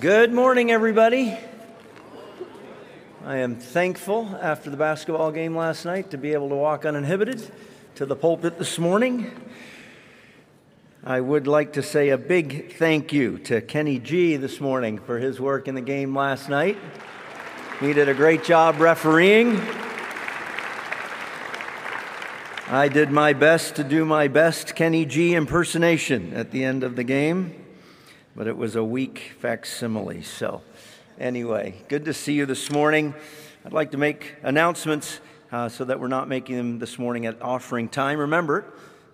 Good morning, everybody. I am thankful after the basketball game last night to be able to walk uninhibited to the pulpit this morning. I would like to say a big thank you to Kenny G this morning for his work in the game last night. He did a great job refereeing. I did my best to do my best Kenny G impersonation at the end of the game but it was a weak facsimile. So, anyway, good to see you this morning. I'd like to make announcements uh, so that we're not making them this morning at offering time. Remember,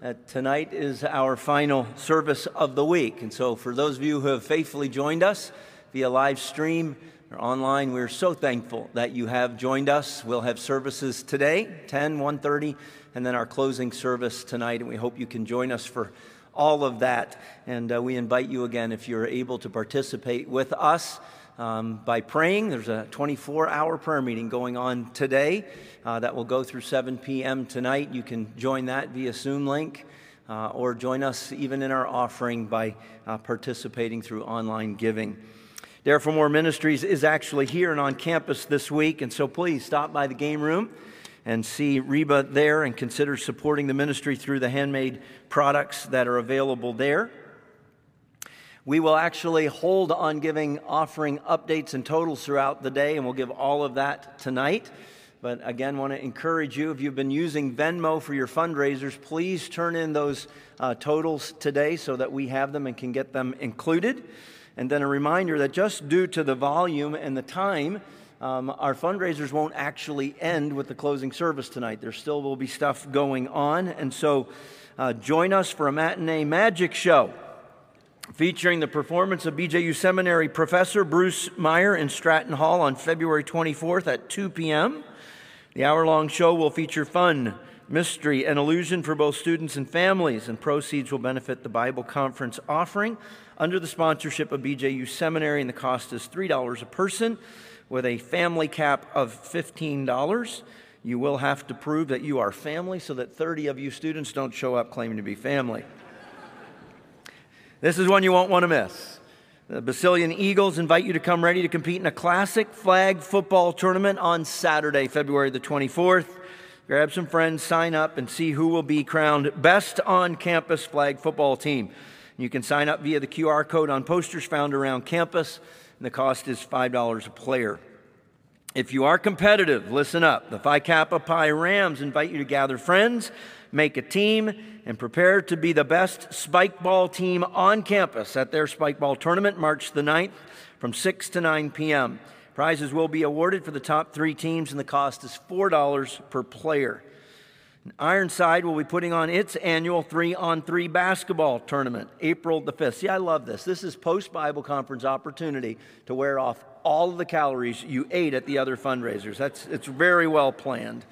that tonight is our final service of the week. And so, for those of you who have faithfully joined us via live stream or online, we're so thankful that you have joined us. We'll have services today, 10, 1.30, and then our closing service tonight. And we hope you can join us for all of that. And uh, we invite you again, if you're able to participate with us um, by praying. There's a 24 hour prayer meeting going on today uh, that will go through 7 p.m. tonight. You can join that via Zoom link. Uh, or join us even in our offering by uh, participating through online giving. Dare for More Ministries is actually here and on campus this week, and so please stop by the game room and see Reba there and consider supporting the ministry through the handmade products that are available there. We will actually hold on giving offering updates and totals throughout the day, and we'll give all of that tonight. But again, want to encourage you if you've been using Venmo for your fundraisers, please turn in those uh, totals today so that we have them and can get them included. And then a reminder that just due to the volume and the time, um, our fundraisers won't actually end with the closing service tonight. There still will be stuff going on. And so uh, join us for a matinee magic show featuring the performance of BJU Seminary professor Bruce Meyer in Stratton Hall on February 24th at 2 p.m. The hour long show will feature fun, mystery, and illusion for both students and families, and proceeds will benefit the Bible Conference offering under the sponsorship of BJU Seminary, and the cost is $3 a person with a family cap of $15. You will have to prove that you are family so that 30 of you students don't show up claiming to be family. this is one you won't want to miss. The Basilean Eagles invite you to come ready to compete in a classic flag football tournament on Saturday, February the 24th. Grab some friends, sign up, and see who will be crowned best on campus flag football team. You can sign up via the QR code on posters found around campus and the cost is $5 a player. If you are competitive, listen up. The Phi Kappa Pi Rams invite you to gather friends, make a team, and prepare to be the best spike ball team on campus at their spike ball tournament, March the 9th from 6 to 9 p.m. Prizes will be awarded for the top three teams, and the cost is $4 per player. Ironside will be putting on its annual three on three basketball tournament, April the 5th. See, I love this. This is post Bible conference opportunity to wear off all of the calories you ate at the other fundraisers. That's, it's very well planned.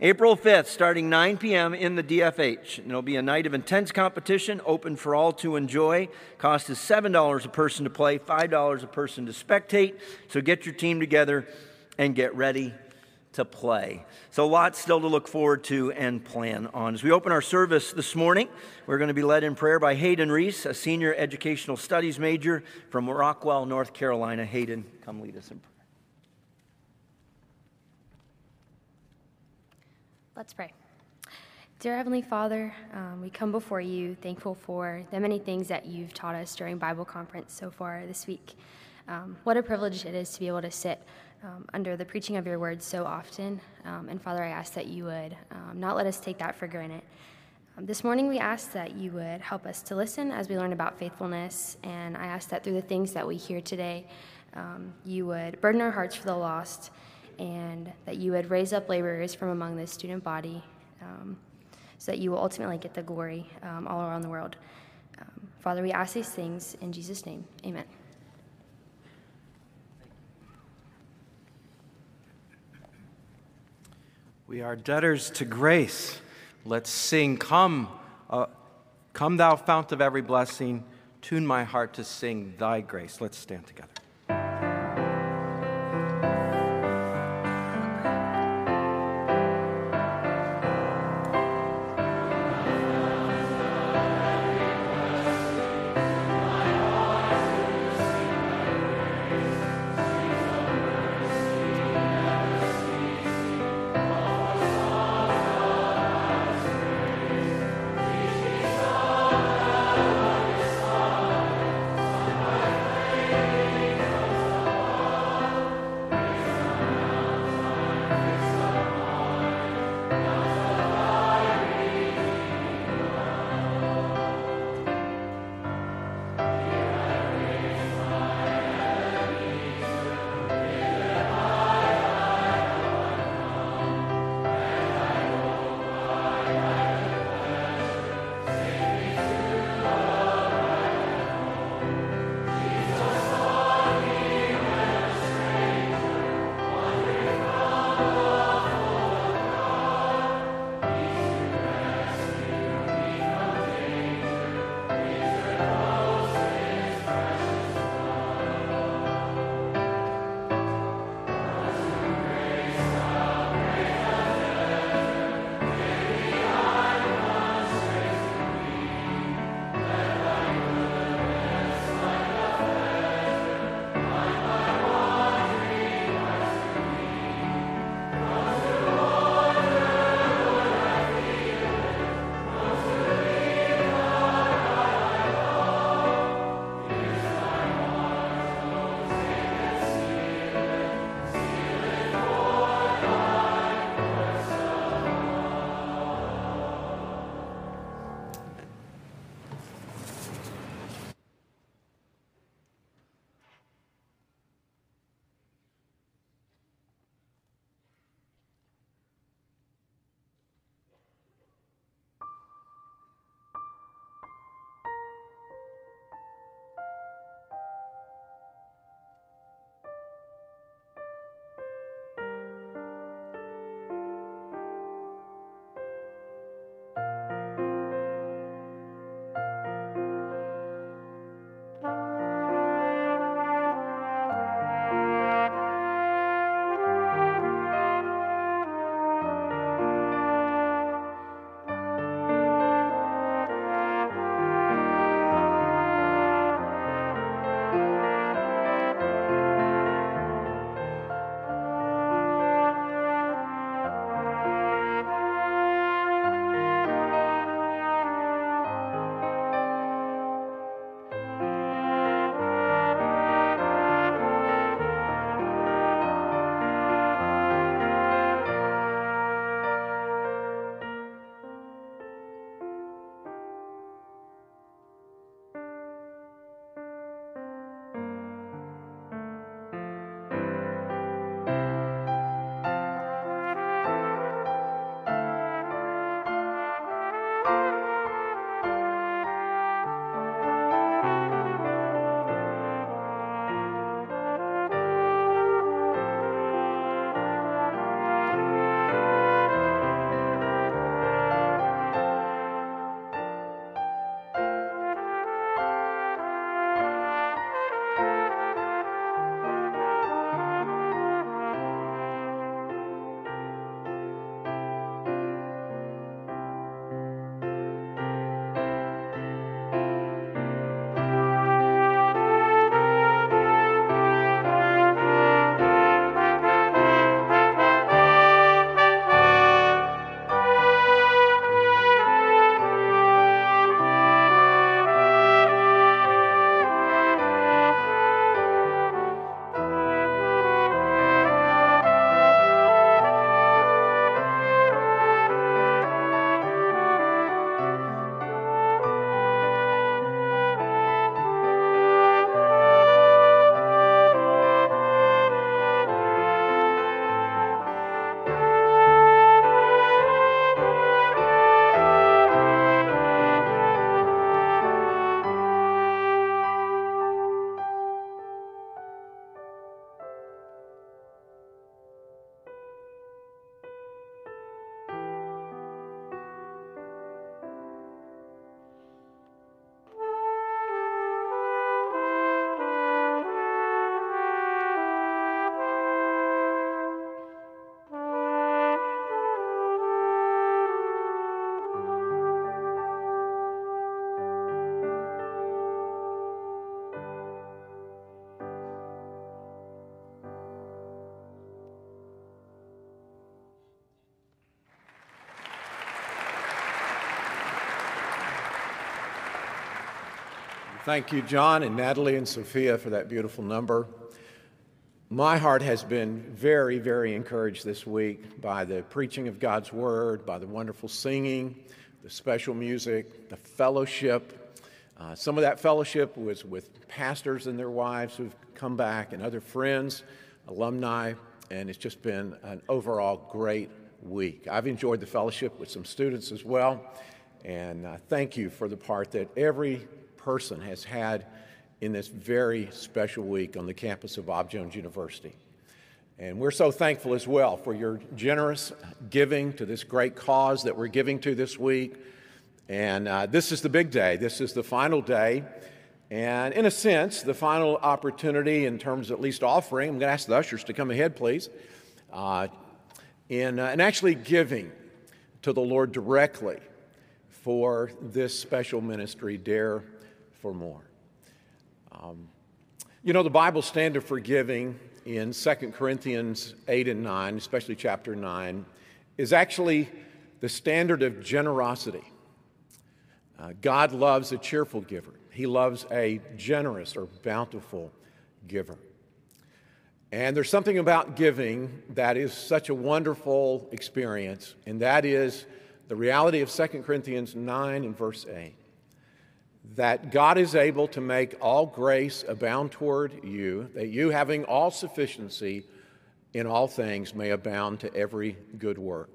April 5th, starting 9 p.m. in the DFH. It'll be a night of intense competition, open for all to enjoy. Cost is $7 a person to play, $5 a person to spectate. So get your team together and get ready to play. So, lots still to look forward to and plan on. As we open our service this morning, we're going to be led in prayer by Hayden Reese, a senior educational studies major from Rockwell, North Carolina. Hayden, come lead us in prayer. Let's pray. Dear Heavenly Father, um, we come before you thankful for the many things that you've taught us during Bible conference so far this week. Um, what a privilege it is to be able to sit um, under the preaching of your words so often. Um, and Father, I ask that you would um, not let us take that for granted. Um, this morning, we ask that you would help us to listen as we learn about faithfulness. And I ask that through the things that we hear today, um, you would burden our hearts for the lost and that you would raise up laborers from among the student body so that you will ultimately get the glory all around the world. Father, we ask these things in Jesus' name. Amen. We are debtors to grace. Let's sing, Come, uh, come, thou fount of every blessing, tune my heart to sing thy grace. Let's stand together. Thank you, John and Natalie and Sophia, for that beautiful number. My heart has been very, very encouraged this week by the preaching of God's word, by the wonderful singing, the special music, the fellowship. Uh, some of that fellowship was with pastors and their wives who've come back, and other friends, alumni, and it's just been an overall great week. I've enjoyed the fellowship with some students as well, and uh, thank you for the part that every person has had in this very special week on the campus of Bob Jones University. And we're so thankful as well for your generous giving to this great cause that we're giving to this week. And uh, this is the big day. This is the final day. And in a sense, the final opportunity in terms of at least offering. I'm going to ask the ushers to come ahead, please. Uh, in, uh, and actually giving to the Lord directly for this special ministry, Dare for more. Um, you know, the Bible standard for giving in 2 Corinthians 8 and 9, especially chapter 9, is actually the standard of generosity. Uh, God loves a cheerful giver, He loves a generous or bountiful giver. And there's something about giving that is such a wonderful experience, and that is the reality of 2 Corinthians 9 and verse 8 that God is able to make all grace abound toward you, that you, having all sufficiency in all things, may abound to every good work.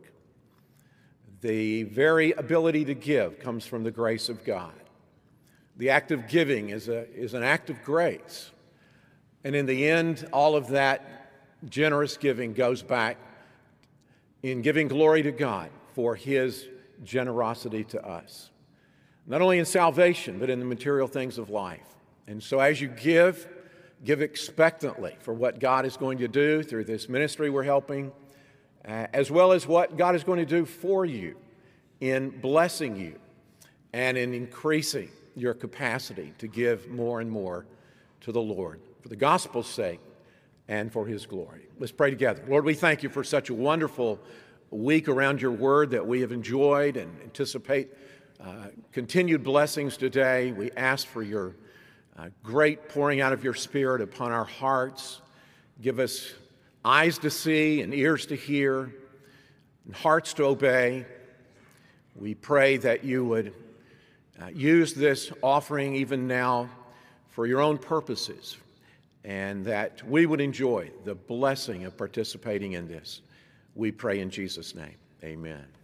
The very ability to give comes from the grace of God. The act of giving is, a, is an act of grace. And in the end, all of that generous giving goes back in giving glory to God for His generosity to us not only in salvation, but in the material things of life. And so as you give, give expectantly for what God is going to do through this ministry we're helping, uh, as well as what God is going to do for you in blessing you and in increasing your capacity to give more and more to the Lord for the gospel's sake and for his glory. Let's pray together. Lord, we thank you for such a wonderful week around your word that we have enjoyed and anticipate uh, continued blessings today. We ask for your uh, great pouring out of your Spirit upon our hearts. Give us eyes to see and ears to hear and hearts to obey. We pray that you would uh, use this offering even now for your own purposes and that we would enjoy the blessing of participating in this. We pray in Jesus' name. Amen.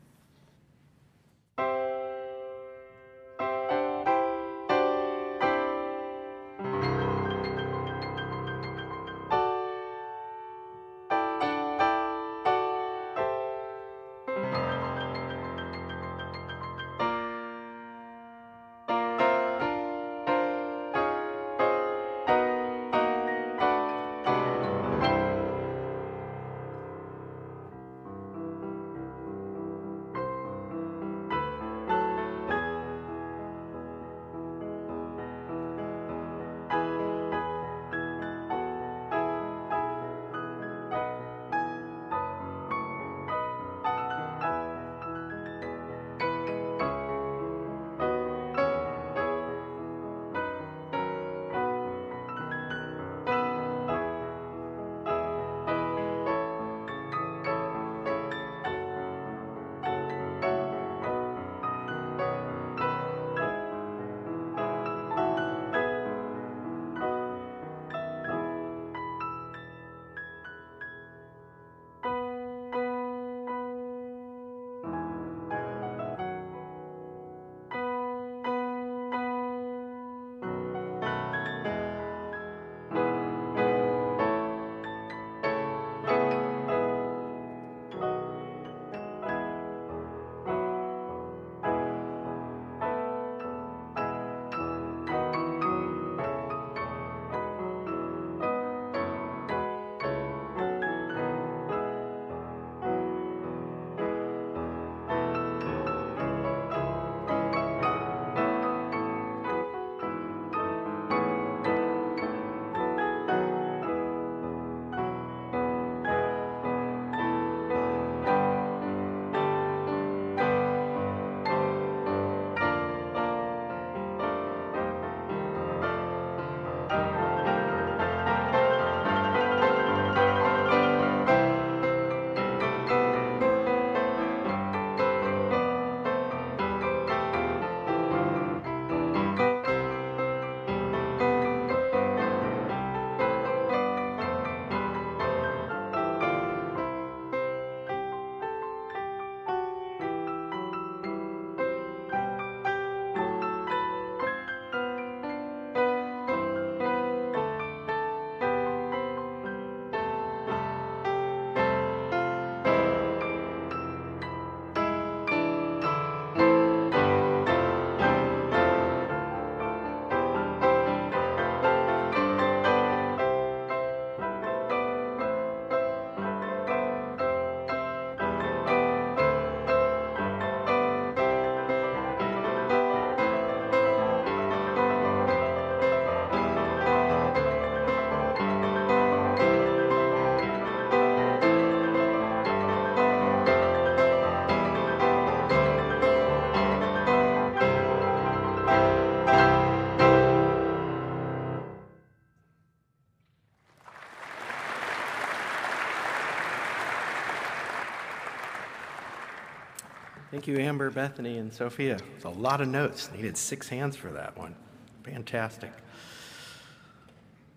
Thank you, Amber, Bethany, and Sophia. It's a lot of notes. Needed six hands for that one. Fantastic.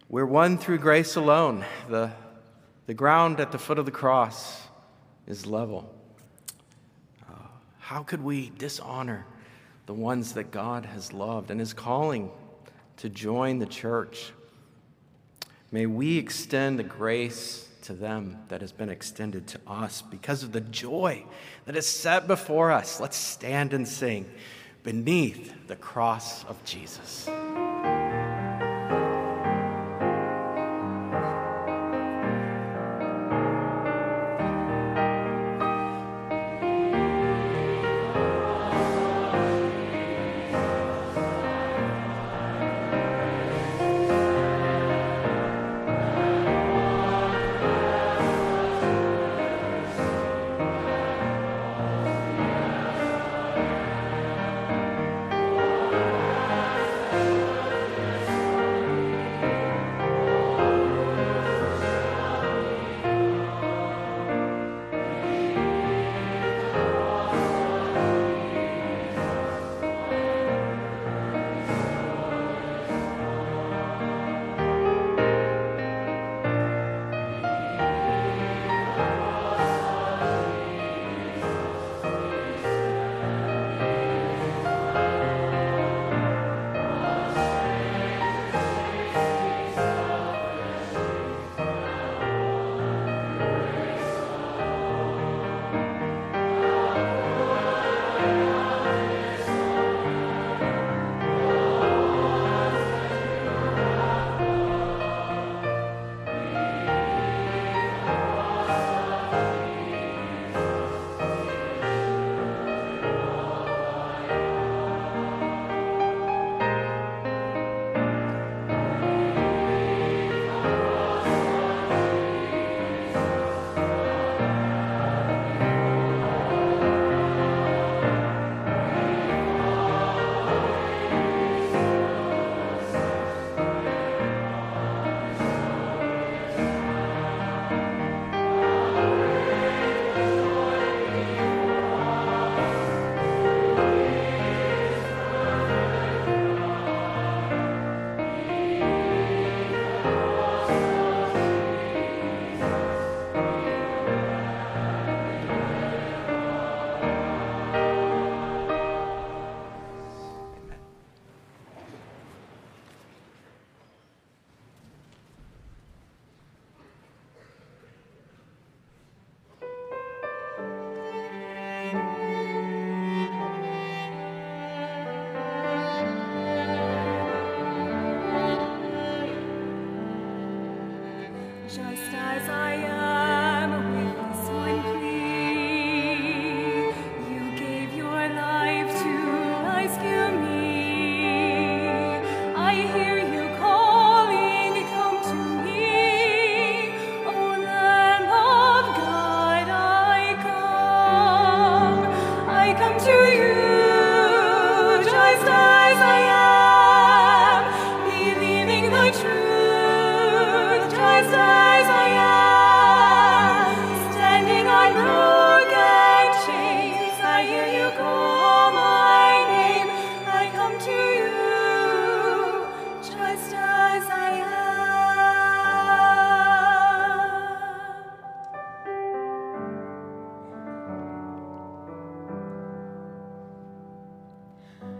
We're one through grace alone. The, the ground at the foot of the cross is level. Uh, how could we dishonor the ones that God has loved and is calling to join the church? May we extend the grace to them that has been extended to us because of the joy that is set before us. Let's stand and sing beneath the cross of Jesus.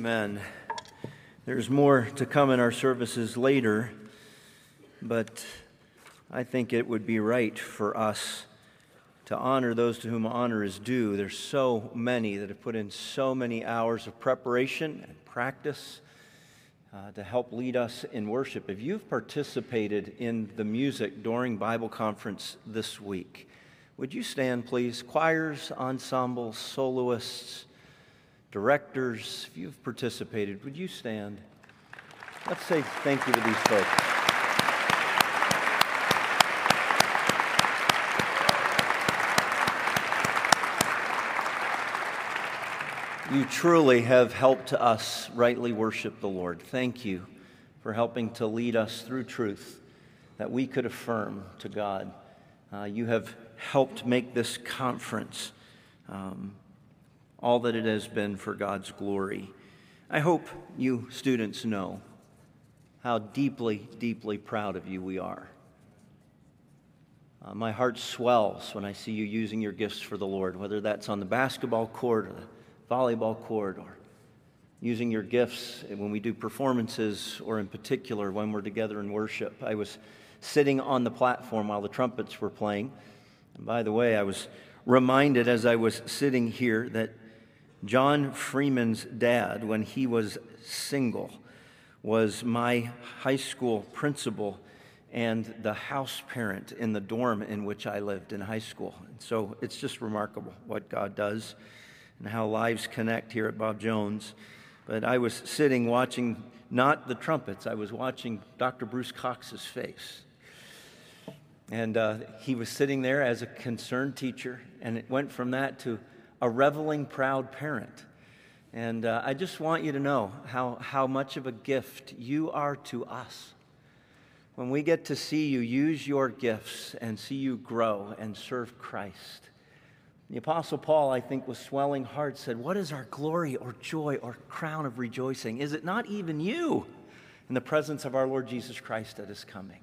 Amen. There's more to come in our services later, but I think it would be right for us to honor those to whom honor is due. There's so many that have put in so many hours of preparation and practice uh, to help lead us in worship. If you've participated in the music during Bible conference this week, would you stand, please? Choirs, ensembles, soloists, directors, if you've participated, would you stand? Let's say thank you to these folks. You truly have helped us rightly worship the Lord. Thank you for helping to lead us through truth that we could affirm to God. Uh, you have helped make this conference um, all that it has been for God's glory. I hope you students know how deeply, deeply proud of you we are. Uh, my heart swells when I see you using your gifts for the Lord, whether that's on the basketball court or the volleyball court or using your gifts when we do performances or in particular when we're together in worship. I was sitting on the platform while the trumpets were playing. And by the way, I was reminded as I was sitting here that John Freeman's dad, when he was single, was my high school principal and the house parent in the dorm in which I lived in high school. So it's just remarkable what God does and how lives connect here at Bob Jones. But I was sitting watching not the trumpets, I was watching Dr. Bruce Cox's face. And uh, he was sitting there as a concerned teacher, and it went from that to a reveling, proud parent. And uh, I just want you to know how, how much of a gift you are to us. When we get to see you use your gifts and see you grow and serve Christ. The Apostle Paul, I think, with swelling heart said, What is our glory or joy or crown of rejoicing? Is it not even you in the presence of our Lord Jesus Christ that is coming?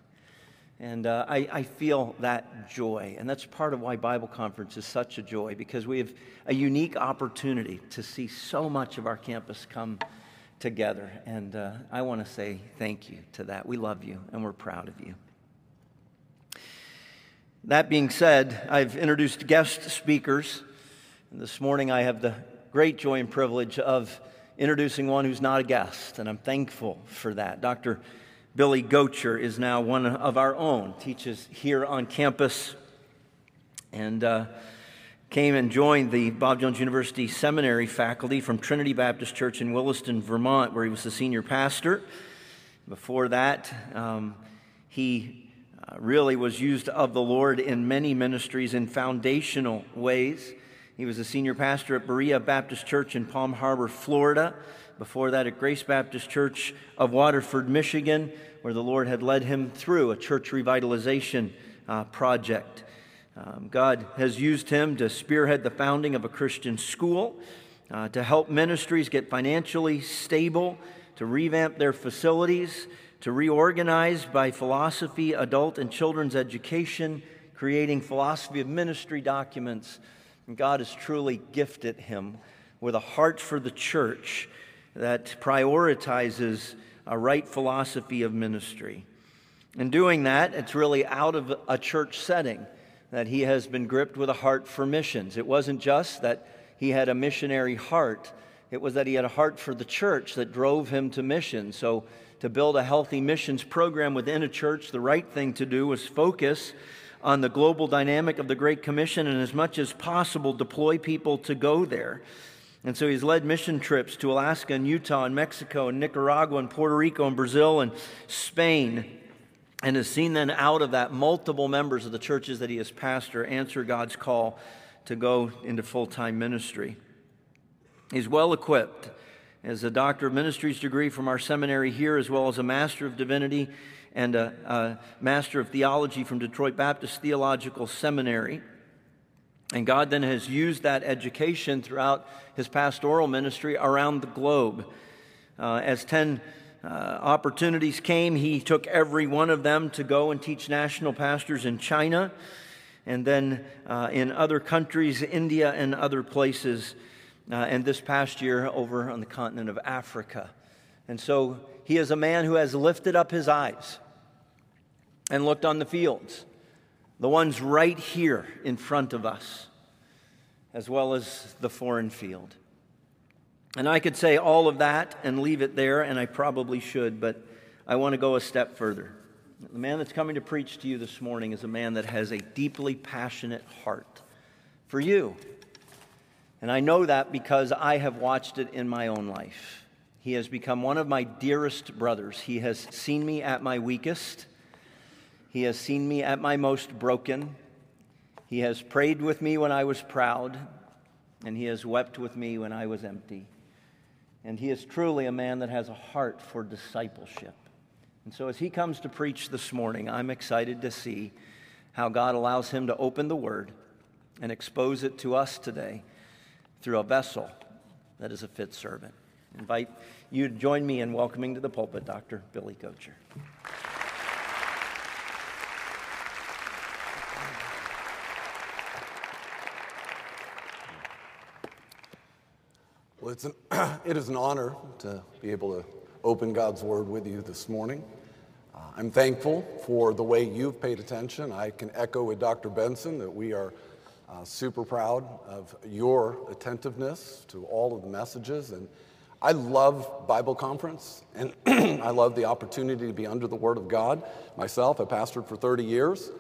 And uh, I, I feel that joy. And that's part of why Bible Conference is such a joy, because we have a unique opportunity to see so much of our campus come together. And uh, I want to say thank you to that. We love you, and we're proud of you. That being said, I've introduced guest speakers. And this morning I have the great joy and privilege of introducing one who's not a guest, and I'm thankful for that. Dr. Billy Gocher is now one of our own, teaches here on campus, and uh, came and joined the Bob Jones University Seminary faculty from Trinity Baptist Church in Williston, Vermont, where he was the senior pastor. Before that, um, he uh, really was used of the Lord in many ministries in foundational ways. He was a senior pastor at Berea Baptist Church in Palm Harbor, Florida. Before that, at Grace Baptist Church of Waterford, Michigan, where the Lord had led him through a church revitalization uh, project. Um, God has used him to spearhead the founding of a Christian school, uh, to help ministries get financially stable, to revamp their facilities, to reorganize by philosophy, adult and children's education, creating philosophy of ministry documents. And God has truly gifted him with a heart for the church that prioritizes a right philosophy of ministry. In doing that, it's really out of a church setting that he has been gripped with a heart for missions. It wasn't just that he had a missionary heart, it was that he had a heart for the church that drove him to mission. So, to build a healthy missions program within a church, the right thing to do was focus on the global dynamic of the Great Commission and, as much as possible, deploy people to go there. And so he's led mission trips to Alaska and Utah and Mexico and Nicaragua and Puerto Rico and Brazil and Spain and has seen then out of that multiple members of the churches that he has pastor answer God's call to go into full time ministry. He's well equipped as a doctor of ministries degree from our seminary here, as well as a master of divinity and a, a master of theology from Detroit Baptist Theological Seminary. And God then has used that education throughout his pastoral ministry around the globe. Uh, as 10 uh, opportunities came, he took every one of them to go and teach national pastors in China and then uh, in other countries, India and other places, uh, and this past year over on the continent of Africa. And so he is a man who has lifted up his eyes and looked on the fields, the ones right here in front of us, as well as the foreign field. And I could say all of that and leave it there, and I probably should, but I want to go a step further. The man that's coming to preach to you this morning is a man that has a deeply passionate heart for you. And I know that because I have watched it in my own life. He has become one of my dearest brothers. He has seen me at my weakest. He has seen me at my most broken. He has prayed with me when I was proud. And he has wept with me when I was empty. And he is truly a man that has a heart for discipleship. And so, as he comes to preach this morning, I'm excited to see how God allows him to open the word and expose it to us today through a vessel that is a fit servant. I invite you to join me in welcoming to the pulpit Dr. Billy Gocher. Well, it's an, it is an honor to be able to open God's Word with you this morning. Uh, I'm thankful for the way you've paid attention. I can echo with Dr. Benson that we are uh, super proud of your attentiveness to all of the messages. And I love Bible conference, and I love the opportunity to be under the Word of God. Myself, I pastored for 30 years.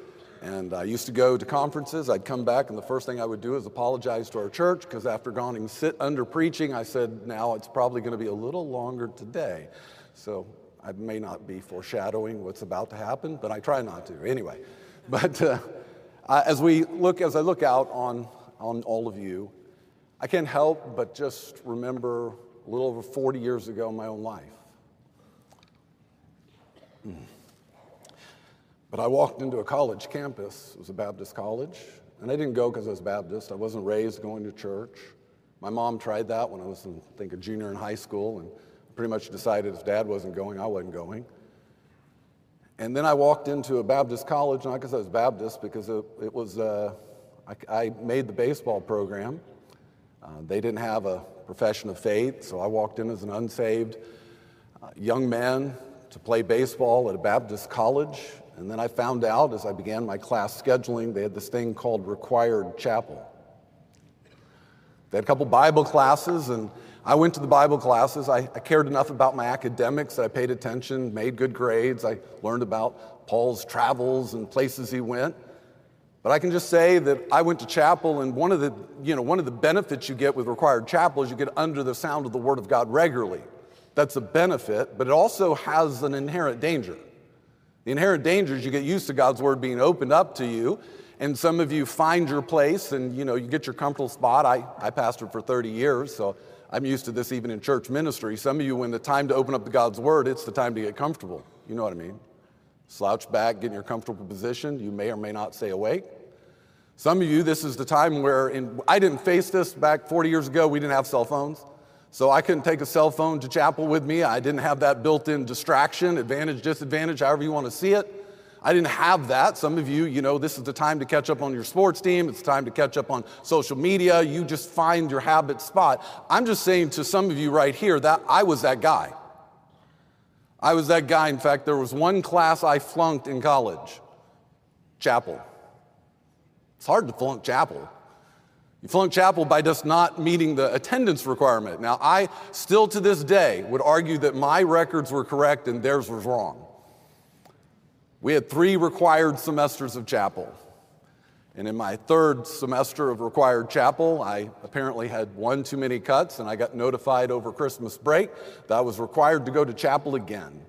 And I used to go to conferences. I'd come back, and the first thing I would do is apologize to our church because after going and sit under preaching, I said, now it's probably going to be a little longer today. So I may not be foreshadowing what's about to happen, but I try not to. Anyway, but uh, as we look, as I look out on, on all of you, I can't help but just remember a little over 40 years ago in my own life. Mm. But I walked into a college campus, it was a Baptist college, and I didn't go because I was Baptist. I wasn't raised going to church. My mom tried that when I was, in, I think, a junior in high school, and pretty much decided if dad wasn't going, I wasn't going. And then I walked into a Baptist college, not because I was Baptist, because it, it was, uh, I, I, made the baseball program. Uh, they didn't have a profession of faith, so I walked in as an unsaved uh, young man to play baseball at a Baptist college. And then I found out as I began my class scheduling, they had this thing called required chapel. They had a couple Bible classes, and I went to the Bible classes. I, I, cared enough about my academics that I paid attention, made good grades. I learned about Paul's travels and places he went. But I can just say that I went to chapel, and one of the, you know, one of the benefits you get with required chapel is you get under the sound of the Word of God regularly. That's a benefit, but it also has an inherent danger. The inherent danger is you get used to God's word being opened up to you, and some of you find your place and you know you get your comfortable spot. I, I pastored for 30 years, so I'm used to this even in church ministry. Some of you, when the time to open up the God's word, it's the time to get comfortable. You know what I mean? Slouch back, get in your comfortable position. You may or may not stay awake. Some of you, this is the time where in, I didn't face this back 40 years ago. We didn't have cell phones. So I couldn't take a cell phone to chapel with me. I didn't have that built in distraction, advantage, disadvantage, however you want to see it. I didn't have that. Some of you, you know, this is the time to catch up on your sports team. It's time to catch up on social media. You just find your habit spot. I'm just saying to some of you right here that I was that guy. I was that guy. In fact, there was one class I flunked in college chapel. It's hard to flunk chapel. You flunk chapel by just not meeting the attendance requirement. Now, I still to this day would argue that my records were correct and theirs was wrong. We had three required semesters of chapel. And in my third semester of required chapel, I apparently had one too many cuts, and I got notified over Christmas break that I was required to go to chapel again.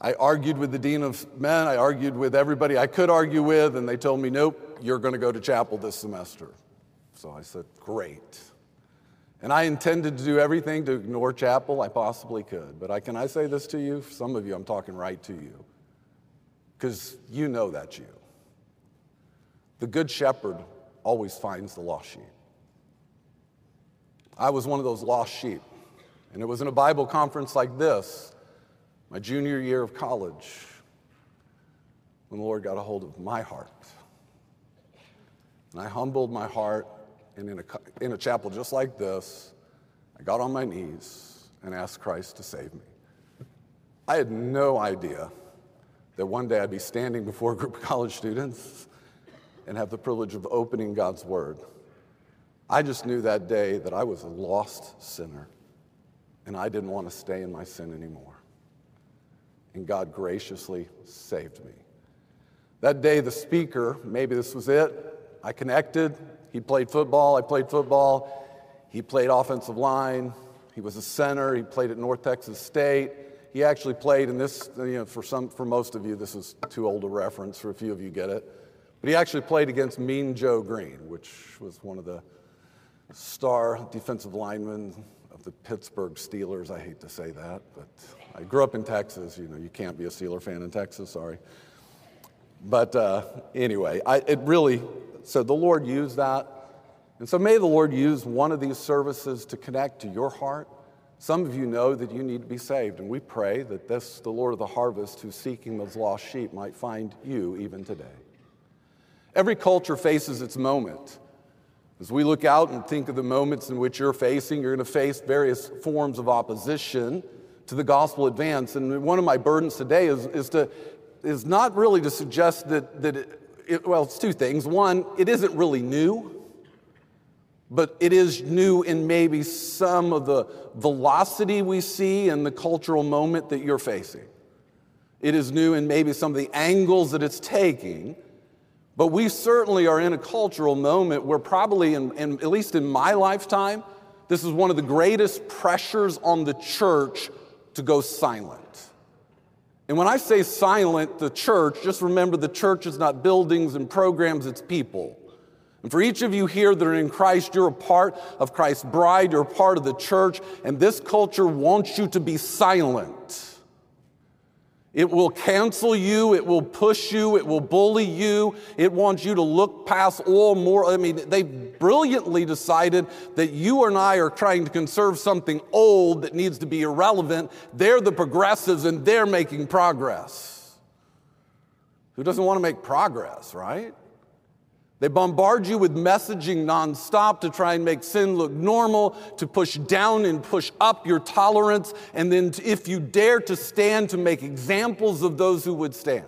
I argued with the dean of men, I argued with everybody I could argue with, and they told me, nope, you're going to go to chapel this semester. So I said, great. And I intended to do everything to ignore chapel I possibly could. But I, can I say this to you? Some of you, I'm talking right to you. Because you know that's you. The good shepherd always finds the lost sheep. I was one of those lost sheep. And it was in a Bible conference like this, my junior year of college, when the Lord got a hold of my heart. And I humbled my heart, and in a, in a chapel just like this, I got on my knees and asked Christ to save me. I had no idea that one day I'd be standing before a group of college students and have the privilege of opening God's Word. I just knew that day that I was a lost sinner and I didn't want to stay in my sin anymore. And God graciously saved me. That day, the speaker, maybe this was it, I connected. He played football, I played football. He played offensive line. He was a center. He played at North Texas State. He actually played in this, you know, for, some, for most of you, this is too old a reference. For a few of you, get it. But he actually played against Mean Joe Greene, which was one of the star defensive linemen of the Pittsburgh Steelers. I hate to say that, but I grew up in Texas. You know, you can't be a Steeler fan in Texas, sorry. But uh, anyway, I, it really, so the Lord used that. And so may the Lord use one of these services to connect to your heart. Some of you know that you need to be saved, and we pray that this, the Lord of the harvest, who's seeking those lost sheep, might find you even today. Every culture faces its moment. As we look out and think of the moments in which you're facing, you're going to face various forms of opposition to the gospel advance. And one of my burdens today is, is, to, is not really to suggest that, that it, well, it's two things. One, it isn't really new, but it is new in maybe some of the velocity we see in the cultural moment that you're facing. It is new in maybe some of the angles that it's taking. But we certainly are in a cultural moment where, probably, in, in, at least in my lifetime, this is one of the greatest pressures on the church to go silent. And when I say silent, the church, just remember the church is not buildings and programs, it's people. And for each of you here that are in Christ, you're a part of Christ's bride, you're a part of the church, and this culture wants you to be silent. It will cancel you. It will push you. It will bully you. It wants you to look past all more. I mean, they brilliantly decided that you and I are trying to conserve something old that needs to be irrelevant. They're the progressives and they're making progress. Who doesn't want to make progress, right? They bombard you with messaging nonstop to try and make sin look normal, to push down and push up your tolerance, and then to, if you dare to stand, to make examples of those who would stand.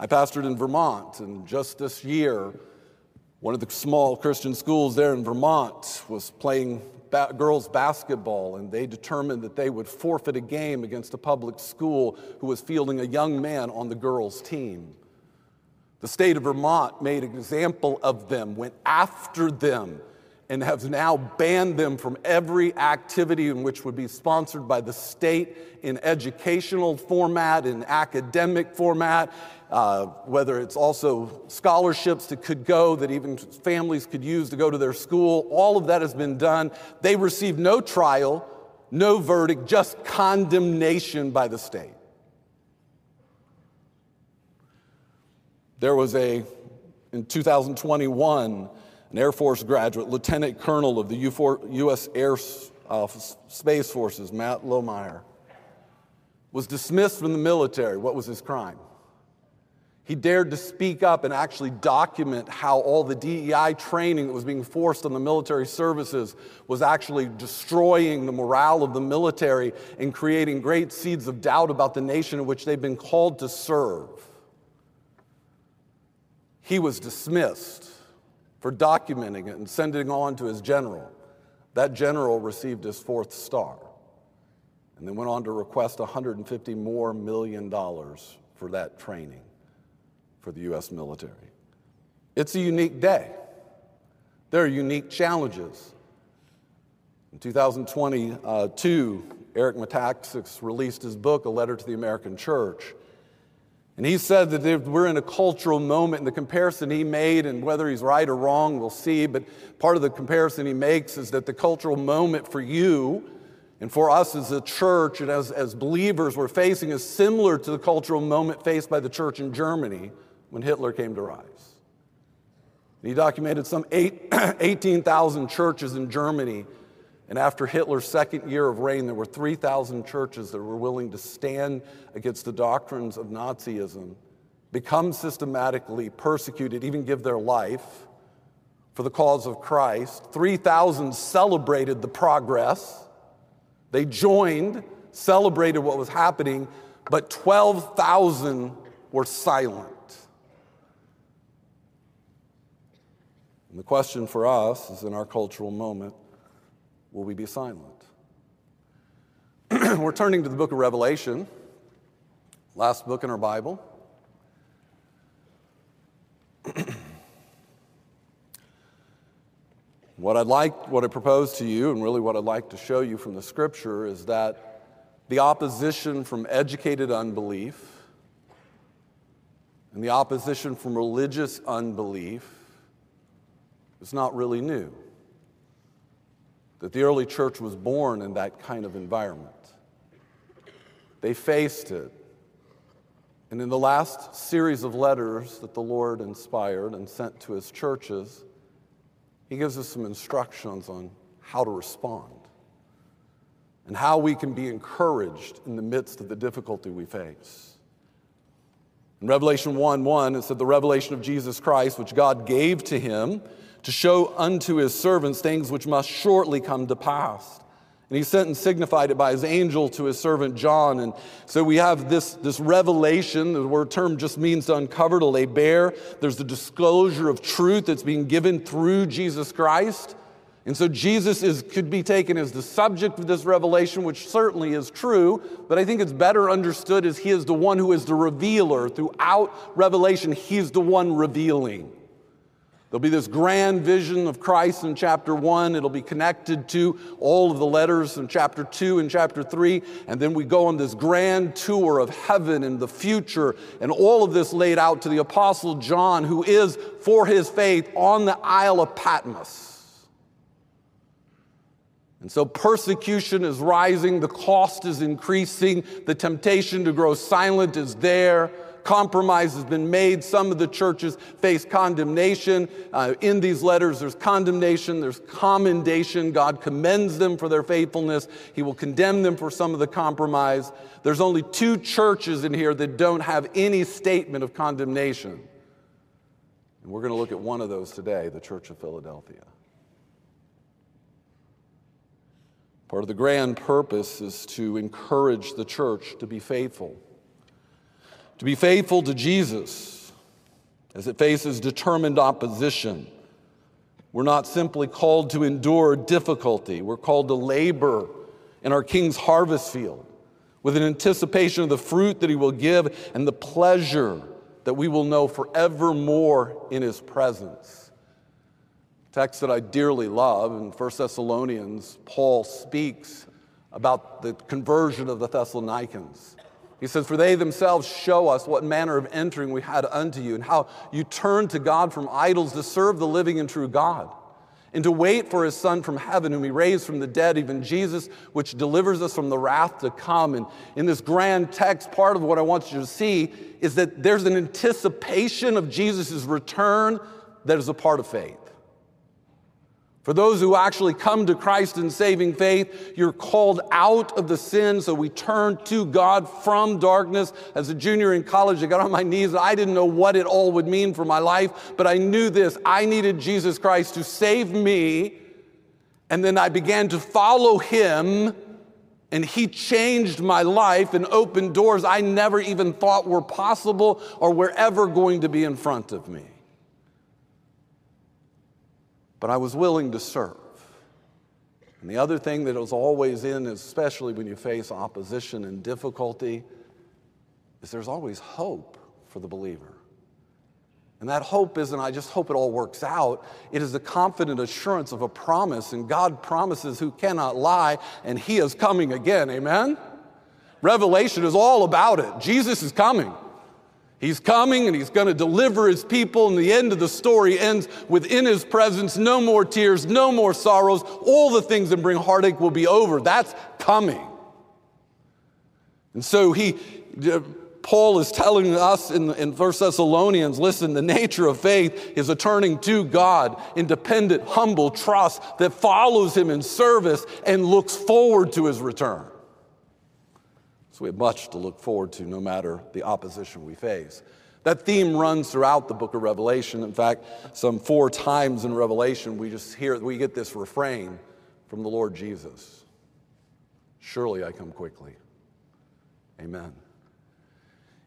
I pastored in Vermont, and just this year, one of the small Christian schools there in Vermont was playing ba- girls basketball, and they determined that they would forfeit a game against a public school who was fielding a young man on the girls' team. The state of Vermont made an example of them, went after them, and has now banned them from every activity in which would be sponsored by the state in educational format, in academic format, uh, whether it's also scholarships that could go that even families could use to go to their school. All of that has been done. They received no trial, no verdict, just condemnation by the state. There was a, in 2021, an Air Force graduate, Lieutenant Colonel of the U.S. Air uh, Space Forces, Matt Lohmeier, was dismissed from the military. What was his crime? He dared to speak up and actually document how all the DEI training that was being forced on the military services was actually destroying the morale of the military and creating great seeds of doubt about the nation in which they've been called to serve. He was dismissed for documenting it and sending it on to his general. That general received his fourth star and then went on to request 150 more million dollars for that training for the U.S. military. It's a unique day. There are unique challenges. In 2022, Eric Metaxas released his book, A Letter to the American Church. And he said that we're in a cultural moment, and the comparison he made, and whether he's right or wrong, we'll see, but part of the comparison he makes is that the cultural moment for you and for us as a church and as, as believers we're facing is similar to the cultural moment faced by the church in Germany when Hitler came to rise. He documented some 18,000 churches in Germany. And after Hitler's second year of reign, there were 3,000 churches that were willing to stand against the doctrines of Nazism, become systematically persecuted, even give their life for the cause of Christ. 3,000 celebrated the progress. They joined, celebrated what was happening, but 12,000 were silent. And the question for us is in our cultural moment will we be silent? We're turning to the book of Revelation, last book in our Bible. what I'd like, what I propose to you, and really what I'd like to show you from the scripture is that the opposition from educated unbelief and the opposition from religious unbelief is not really new. That the early church was born in that kind of environment. They faced it. And in the last series of letters that the Lord inspired and sent to his churches, he gives us some instructions on how to respond and how we can be encouraged in the midst of the difficulty we face. In Revelation 1 1, it said, The revelation of Jesus Christ, which God gave to him to show unto his servants things which must shortly come to pass. And he sent and signified it by his angel to his servant John. And so we have this, this revelation. The word term just means to uncover, to lay bare. There's the disclosure of truth that's being given through Jesus Christ. And so Jesus is, could be taken as the subject of this revelation, which certainly is true, but I think it's better understood as he is the one who is the revealer. Throughout Revelation, he's the one revealing. There'll be this grand vision of Christ in chapter one. It'll be connected to all of the letters in chapter two and chapter three. And then we go on this grand tour of heaven and the future, and all of this laid out to the Apostle John, who is, for his faith, on the Isle of Patmos. And so persecution is rising, the cost is increasing, the temptation to grow silent is there. Compromise has been made. Some of the churches face condemnation. Uh, in these letters, there's condemnation, there's commendation. God commends them for their faithfulness. He will condemn them for some of the compromise. There's only two churches in here that don't have any statement of condemnation. And we're going to look at one of those today, the Church of Philadelphia. Part of the grand purpose is to encourage the church to be faithful to be faithful to Jesus as it faces determined opposition. We're not simply called to endure difficulty, we're called to labor in our King's harvest field with an anticipation of the fruit that He will give and the pleasure that we will know forevermore in His presence. Text that I dearly love in 1 Thessalonians, Paul speaks about the conversion of the Thessalonians. He says, For they themselves show us what manner of entering we had unto you, and how you turned to God from idols to serve the living and true God, and to wait for his Son from heaven, whom he raised from the dead, even Jesus, which delivers us from the wrath to come. And in this grand text, part of what I want you to see is that there's an anticipation of Jesus' return that is a part of faith. For those who actually come to Christ in saving faith, you're called out of the sin. So we turn to God from darkness. As a junior in college, I got on my knees. I didn't know what it all would mean for my life, but I knew this I needed Jesus Christ to save me. And then I began to follow him, and he changed my life and opened doors I never even thought were possible or were ever going to be in front of me but I was willing to serve. And the other thing that was always in, especially when you face opposition and difficulty, is there's always hope for the believer. And that hope isn't, I just hope it all works out. It is the confident assurance of a promise, and God promises who cannot lie, and He is coming again. Amen? Revelation is all about it. Jesus is coming. He's coming and he's going to deliver his people, and the end of the story ends within his presence. No more tears, no more sorrows. All the things that bring heartache will be over. That's coming. And so he, uh, Paul is telling us in, in 1 Thessalonians listen, the nature of faith is a turning to God, independent, humble trust that follows him in service and looks forward to his return. So we have much to look forward to no matter the opposition we face. That theme runs throughout the book of Revelation. In fact, some four times in Revelation, we just hear, we get this refrain from the Lord Jesus Surely I come quickly. Amen.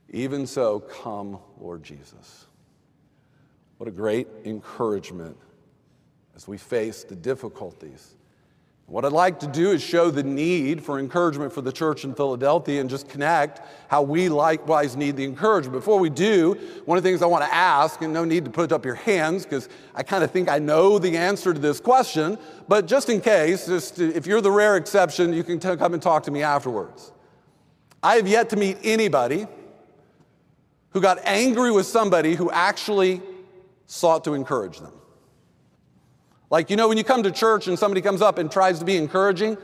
Even so, come, Lord Jesus. What a great encouragement as we face the difficulties what I'd like to do is show the need for encouragement for the church in Philadelphia and just connect how we likewise need the encouragement. Before we do, one of the things I want to ask, and no need to put up your hands because I kind of think I know the answer to this question, but just in case, just if you're the rare exception, you can t- come and talk to me afterwards. I have yet to meet anybody who got angry with somebody who actually sought to encourage them. Like, you know, when you come to church and somebody comes up and tries to be encouraging,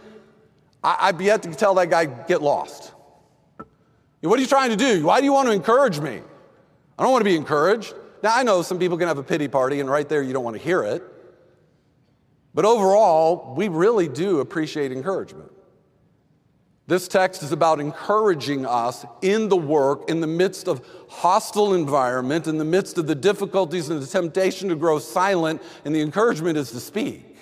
I, have yet to tell that guy, get lost. What are you trying to do? Why do you want to encourage me? I don't want to be encouraged. Now, I know some people can have a pity party, and right there you don't want to hear it. But overall, we really do appreciate encouragement. This text is about encouraging us in the work, in the midst of hostile environment, in the midst of the difficulties and the temptation to grow silent, and the encouragement is to speak.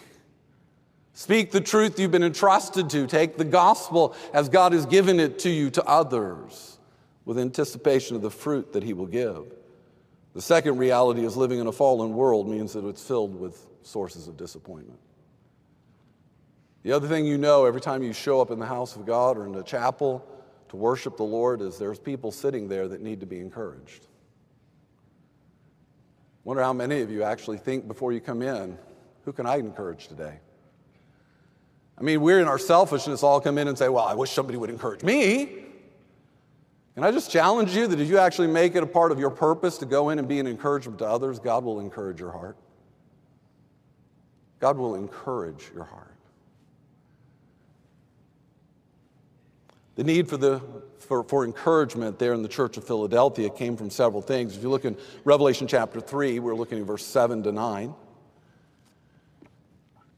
Speak the truth you've been entrusted to. Take the gospel as God has given it to you to others with anticipation of the fruit that He will give. The second reality is living in a fallen world means that it's filled with sources of disappointment. The other thing you know every time you show up in the house of God or in the chapel to worship the Lord is there's people sitting there that need to be encouraged. Wonder how many of you actually think before you come in, who can I encourage today? I mean, we're in our selfishness all come in and say, well, I wish somebody would encourage me. And I just challenge you that if you actually make it a part of your purpose to go in and be an encouragement to others, God will encourage your heart. God will encourage your heart. The need for, the, for, for encouragement there in the church of Philadelphia came from several things. If you look in Revelation chapter 3, we're looking at verse 7 to 9.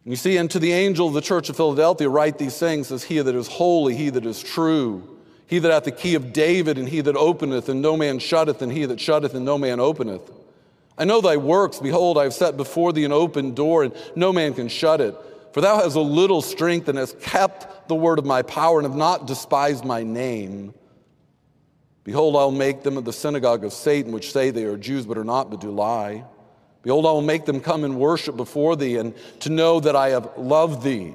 And you see, unto the angel of the church of Philadelphia, write these things as he that is holy, he that is true, he that hath the key of David, and he that openeth, and no man shutteth, and he that shutteth, and no man openeth. I know thy works. Behold, I have set before thee an open door, and no man can shut it. For thou hast a little strength and hast kept the word of my power and have not despised my name. Behold, I'll make them of the synagogue of Satan, which say they are Jews but are not, but do lie. Behold, I will make them come and worship before thee, and to know that I have loved thee.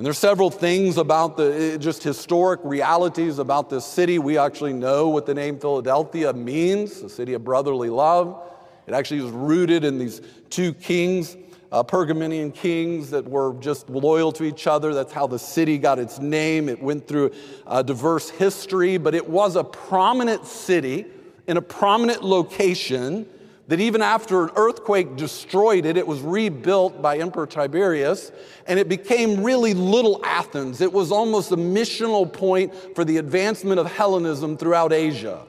And there's several things about the eh, just historic realities about this city. We actually know what the name Philadelphia means, the city of brotherly love. It actually is rooted in these two kings uh, Pergamenian kings that were just loyal to each other. That's how the city got its name. It went through a diverse history, but it was a prominent city in a prominent location that even after an earthquake destroyed it, it was rebuilt by Emperor Tiberius, and it became really little Athens. It was almost a missional point for the advancement of Hellenism throughout Asia.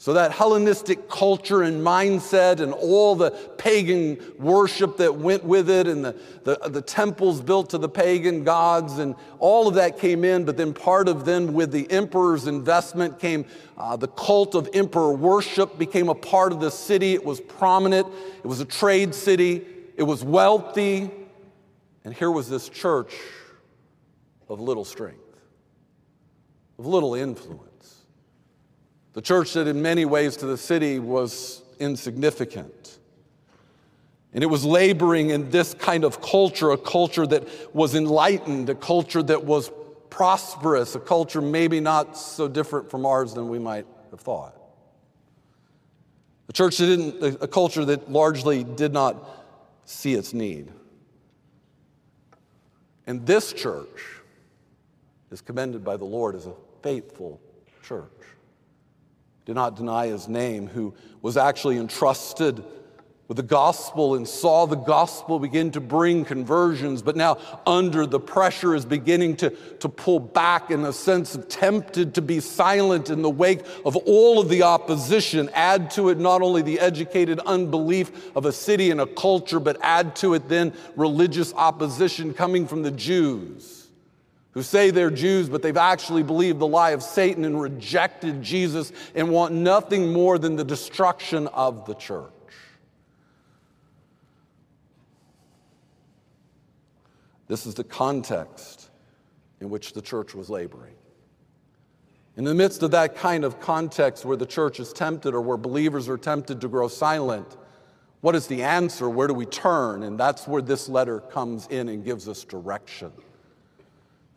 So, that Hellenistic culture and mindset, and all the pagan worship that went with it, and the, the, the, temples built to the pagan gods, and all of that came in. But then, part of then, with the emperor's investment, came uh, the cult of emperor worship, became a part of the city. It was prominent, it was a trade city, it was wealthy. And here was this church of little strength, of little influence. The church that, in many ways, to the city was insignificant. And it was laboring in this kind of culture, a culture that was enlightened, a culture that was prosperous, a culture maybe not so different from ours than we might have thought. A church that didn't, a culture that largely did not see its need. And this church is commended by the Lord as a faithful church did not deny his name, who was actually entrusted with the gospel and saw the gospel begin to bring conversions, but now under the pressure is beginning to, to pull back in a sense of tempted to be silent in the wake of all of the opposition. Add to it not only the educated unbelief of a city and a culture, but add to it then religious opposition coming from the Jews who say they're Jews, but they've actually believed the lie of Satan and rejected Jesus and want nothing more than the destruction of the church. This is the context in which the church was laboring. In the midst of that kind of context where the church is tempted or where believers are tempted to grow silent, what is the answer? Where do we turn? And that's where this letter comes in and gives us direction.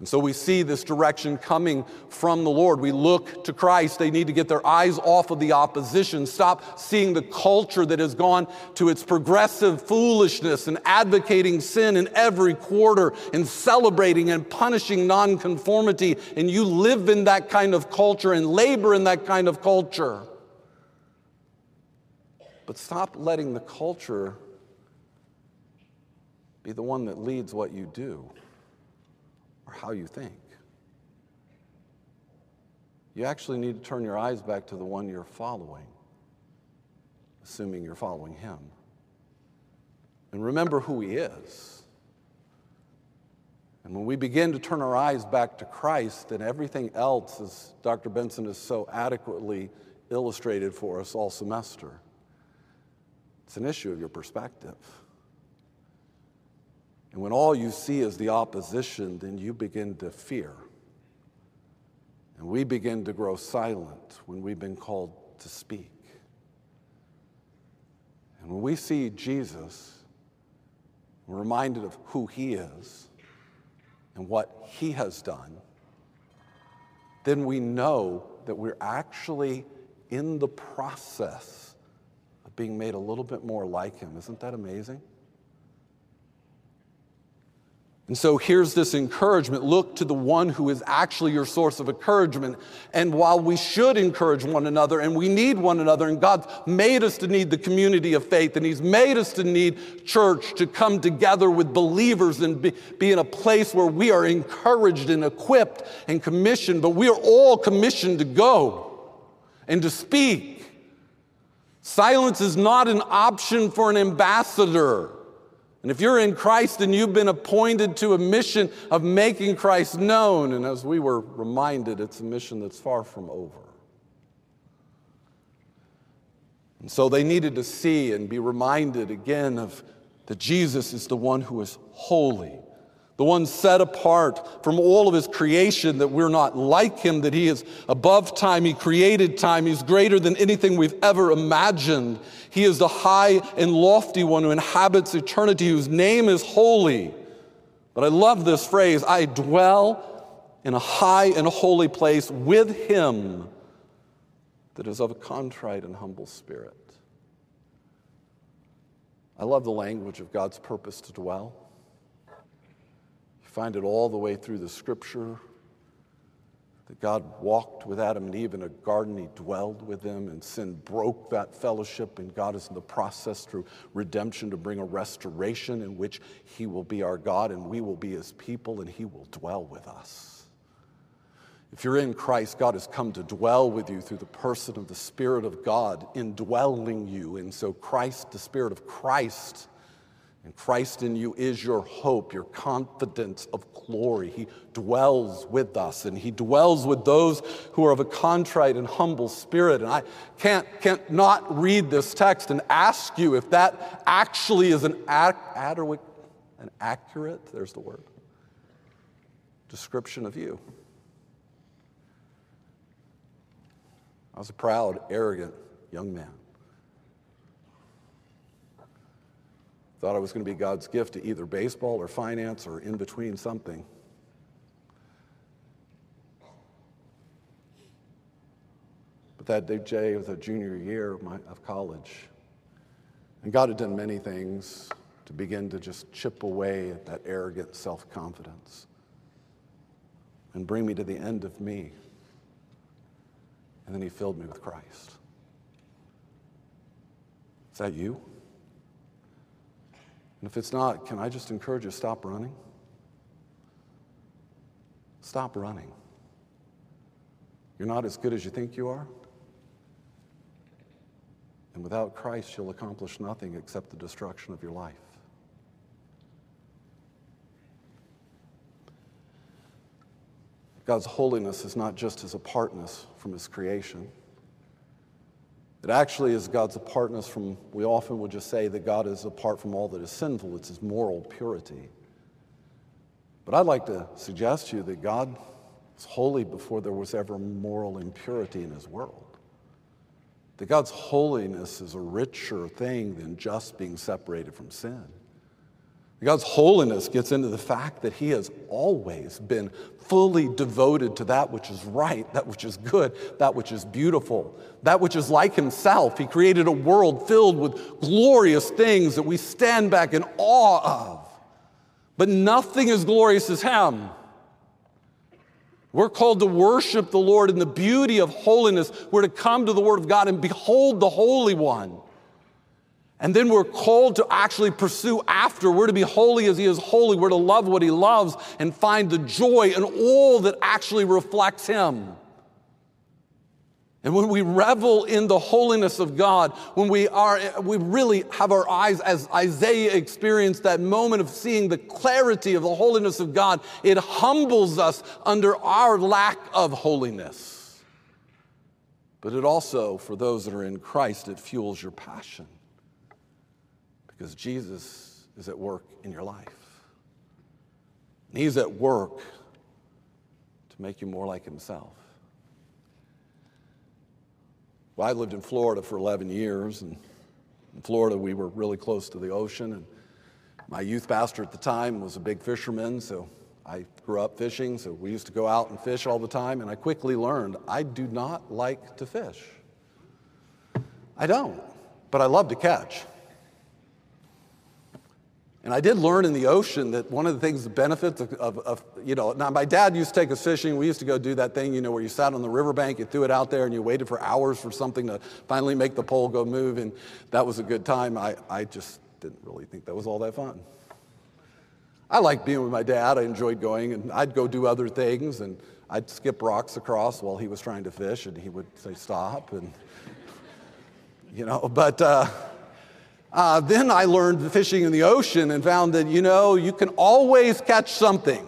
And so we see this direction coming from the Lord. We look to Christ. They need to get their eyes off of the opposition, stop seeing the culture that has gone to its progressive foolishness and advocating sin in every quarter and celebrating and punishing nonconformity. And you live in that kind of culture and labor in that kind of culture. But stop letting the culture be the one that leads what you do or how you think. You actually need to turn your eyes back to the one you're following, assuming you're following him. And remember who he is. And when we begin to turn our eyes back to Christ, then everything else, as Dr. Benson has so adequately illustrated for us all semester, it's an issue of your perspective. And when all you see is the opposition, then you begin to fear. And we begin to grow silent when we've been called to speak. And when we see Jesus, we're reminded of who he is and what he has done, then we know that we're actually in the process of being made a little bit more like him. Isn't that amazing? And so here's this encouragement look to the one who is actually your source of encouragement. And while we should encourage one another and we need one another, and God's made us to need the community of faith, and He's made us to need church to come together with believers and be, be in a place where we are encouraged and equipped and commissioned, but we are all commissioned to go and to speak. Silence is not an option for an ambassador. And if you're in Christ and you've been appointed to a mission of making Christ known, and as we were reminded, it's a mission that's far from over. And so they needed to see and be reminded again of that Jesus is the one who is holy the one set apart from all of his creation, that we're not like him, that he is above time, he created time, he's greater than anything we've ever imagined. He is the high and lofty one who inhabits eternity, whose name is holy. But I love this phrase I dwell in a high and holy place with him that is of a contrite and humble spirit. I love the language of God's purpose to dwell find it all the way through the scripture that God walked with Adam and Eve in a garden. He dwelled with them, and sin broke that fellowship. And God is in the process through redemption to bring a restoration in which He will be our God and we will be His people, and He will dwell with us. If you're in Christ, God has come to dwell with you through the person of the Spirit of God, indwelling you. And so, Christ, the Spirit of Christ, and Christ in you is your hope, your confidence of glory. He dwells with us, and He dwells with those who are of a contrite and humble spirit. And I can't, can't not read this text and ask you if that actually is an, ad, an accurate, there's the word, description of you. I was a proud, arrogant young man. Thought I was going to be God's gift to either baseball or finance or in between something. But that day was a junior year of, my, of college. And God had done many things to begin to just chip away at that arrogant self confidence and bring me to the end of me. And then he filled me with Christ. Is that you? And if it's not, can I just encourage you to stop running? Stop running. You're not as good as you think you are. And without Christ, you'll accomplish nothing except the destruction of your life. God's holiness is not just his apartness from his creation. It actually is God's apartness from, we often would just say that God is apart from all that is sinful, it's his moral purity. But I'd like to suggest to you that God was holy before there was ever moral impurity in his world. That God's holiness is a richer thing than just being separated from sin. God's holiness gets into the fact that He has always been fully devoted to that which is right, that which is good, that which is beautiful, that which is like Himself. He created a world filled with glorious things that we stand back in awe of. But nothing is glorious as Him. We're called to worship the Lord in the beauty of holiness. We're to come to the Word of God and behold the Holy One. And then we're called to actually pursue after. We're to be holy as He is holy. We're to love what He loves and find the joy in all that actually reflects Him. And when we revel in the holiness of God, when we are, we really have our eyes, as Isaiah experienced that moment of seeing the clarity of the holiness of God, it humbles us under our lack of holiness. But it also, for those that are in Christ, it fuels your passion because Jesus is at work in your life. And He's at work to make you more like Himself. Well, I lived in Florida for 11 years, and in Florida, we were really close to the ocean. And my youth pastor at the time was a big fisherman, so I grew up fishing, so we used to go out and fish all the time. And I quickly learned I do not like to fish. I don't, but I love to catch. And I did learn in the ocean that one of the things, the benefits of, of, of, you know, now my dad used to take us fishing. We used to go do that thing, you know, where you sat on the riverbank, you threw it out there, and you waited for hours for something to finally make the pole go move. And that was a good time. I, I just didn't really think that was all that fun. I liked being with my dad. I enjoyed going, and I'd go do other things, and I'd skip rocks across while he was trying to fish, and he would say, stop, and, you know, but, uh, uh, then I learned fishing in the ocean and found that, you know, you can always catch something.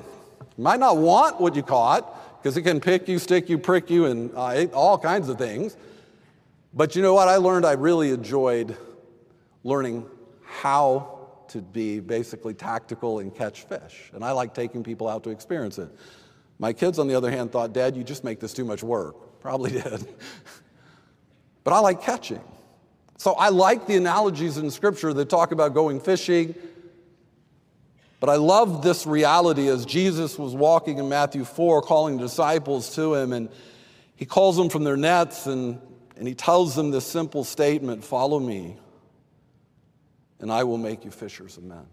You might not want what you caught because it can pick you, stick you, prick you, and uh, all kinds of things. But you know what? I learned I really enjoyed learning how to be basically tactical and catch fish. And I like taking people out to experience it. My kids, on the other hand, thought, Dad, you just make this too much work. Probably did. but I like catching. So I like the analogies in Scripture that talk about going fishing. But I love this reality as Jesus was walking in Matthew 4, calling disciples to him, and he calls them from their nets and, and he tells them this simple statement Follow me, and I will make you fishers of men.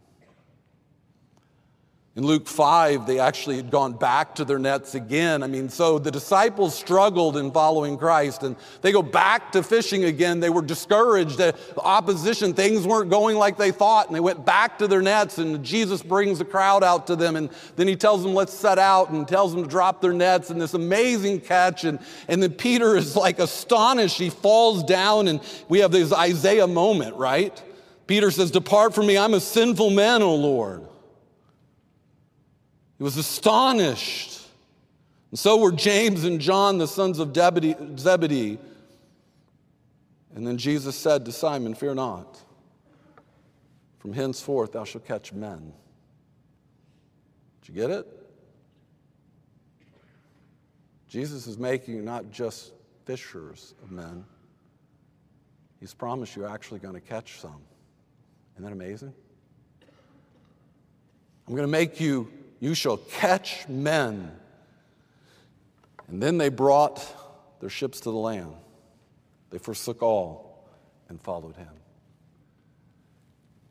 In Luke 5, they actually had gone back to their nets again. I mean, so the disciples struggled in following Christ and they go back to fishing again. They were discouraged, the opposition, things weren't going like they thought, and they went back to their nets. And Jesus brings the crowd out to them, and then he tells them, Let's set out, and tells them to drop their nets, and this amazing catch. And, and then Peter is like astonished. He falls down, and we have this Isaiah moment, right? Peter says, Depart from me, I'm a sinful man, O Lord. He was astonished. And so were James and John, the sons of Zebedee. And then Jesus said to Simon, Fear not. From henceforth thou shalt catch men. Did you get it? Jesus is making you not just fishers of men, He's promised you're actually going to catch some. Isn't that amazing? I'm going to make you you shall catch men. And then they brought their ships to the land. They forsook all and followed him.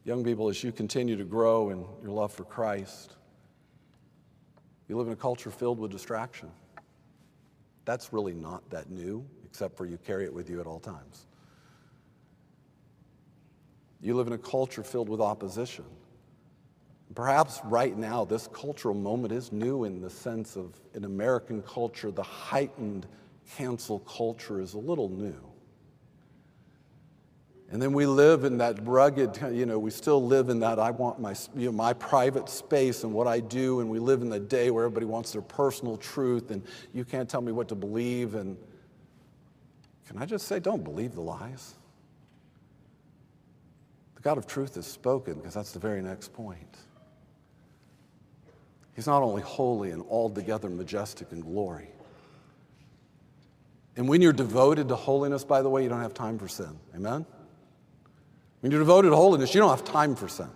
Young people, as you continue to grow in your love for Christ, you live in a culture filled with distraction. That's really not that new, except for you carry it with you at all times. You live in a culture filled with opposition. Perhaps right now, this cultural moment is new in the sense of in American culture, the heightened cancel culture is a little new. And then we live in that rugged, you know, we still live in that I want my, you know, my private space and what I do. And we live in the day where everybody wants their personal truth and you can't tell me what to believe. And can I just say, don't believe the lies? The God of truth has spoken because that's the very next point. He's not only holy and altogether majestic in glory. And when you're devoted to holiness, by the way, you don't have time for sin. Amen? When you're devoted to holiness, you don't have time for sin.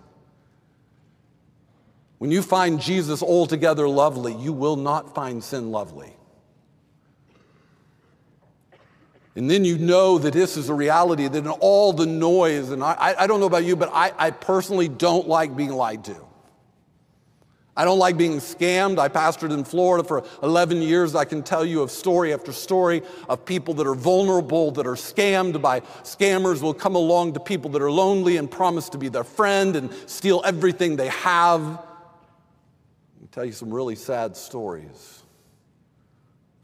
When you find Jesus altogether lovely, you will not find sin lovely. And then you know that this is a reality, that in all the noise, and I, I don't know about you, but I, I personally don't like being lied to. I don't like being scammed. I pastored in Florida for 11 years. I can tell you of story after story of people that are vulnerable, that are scammed by scammers, will come along to people that are lonely and promise to be their friend and steal everything they have. I'll tell you some really sad stories.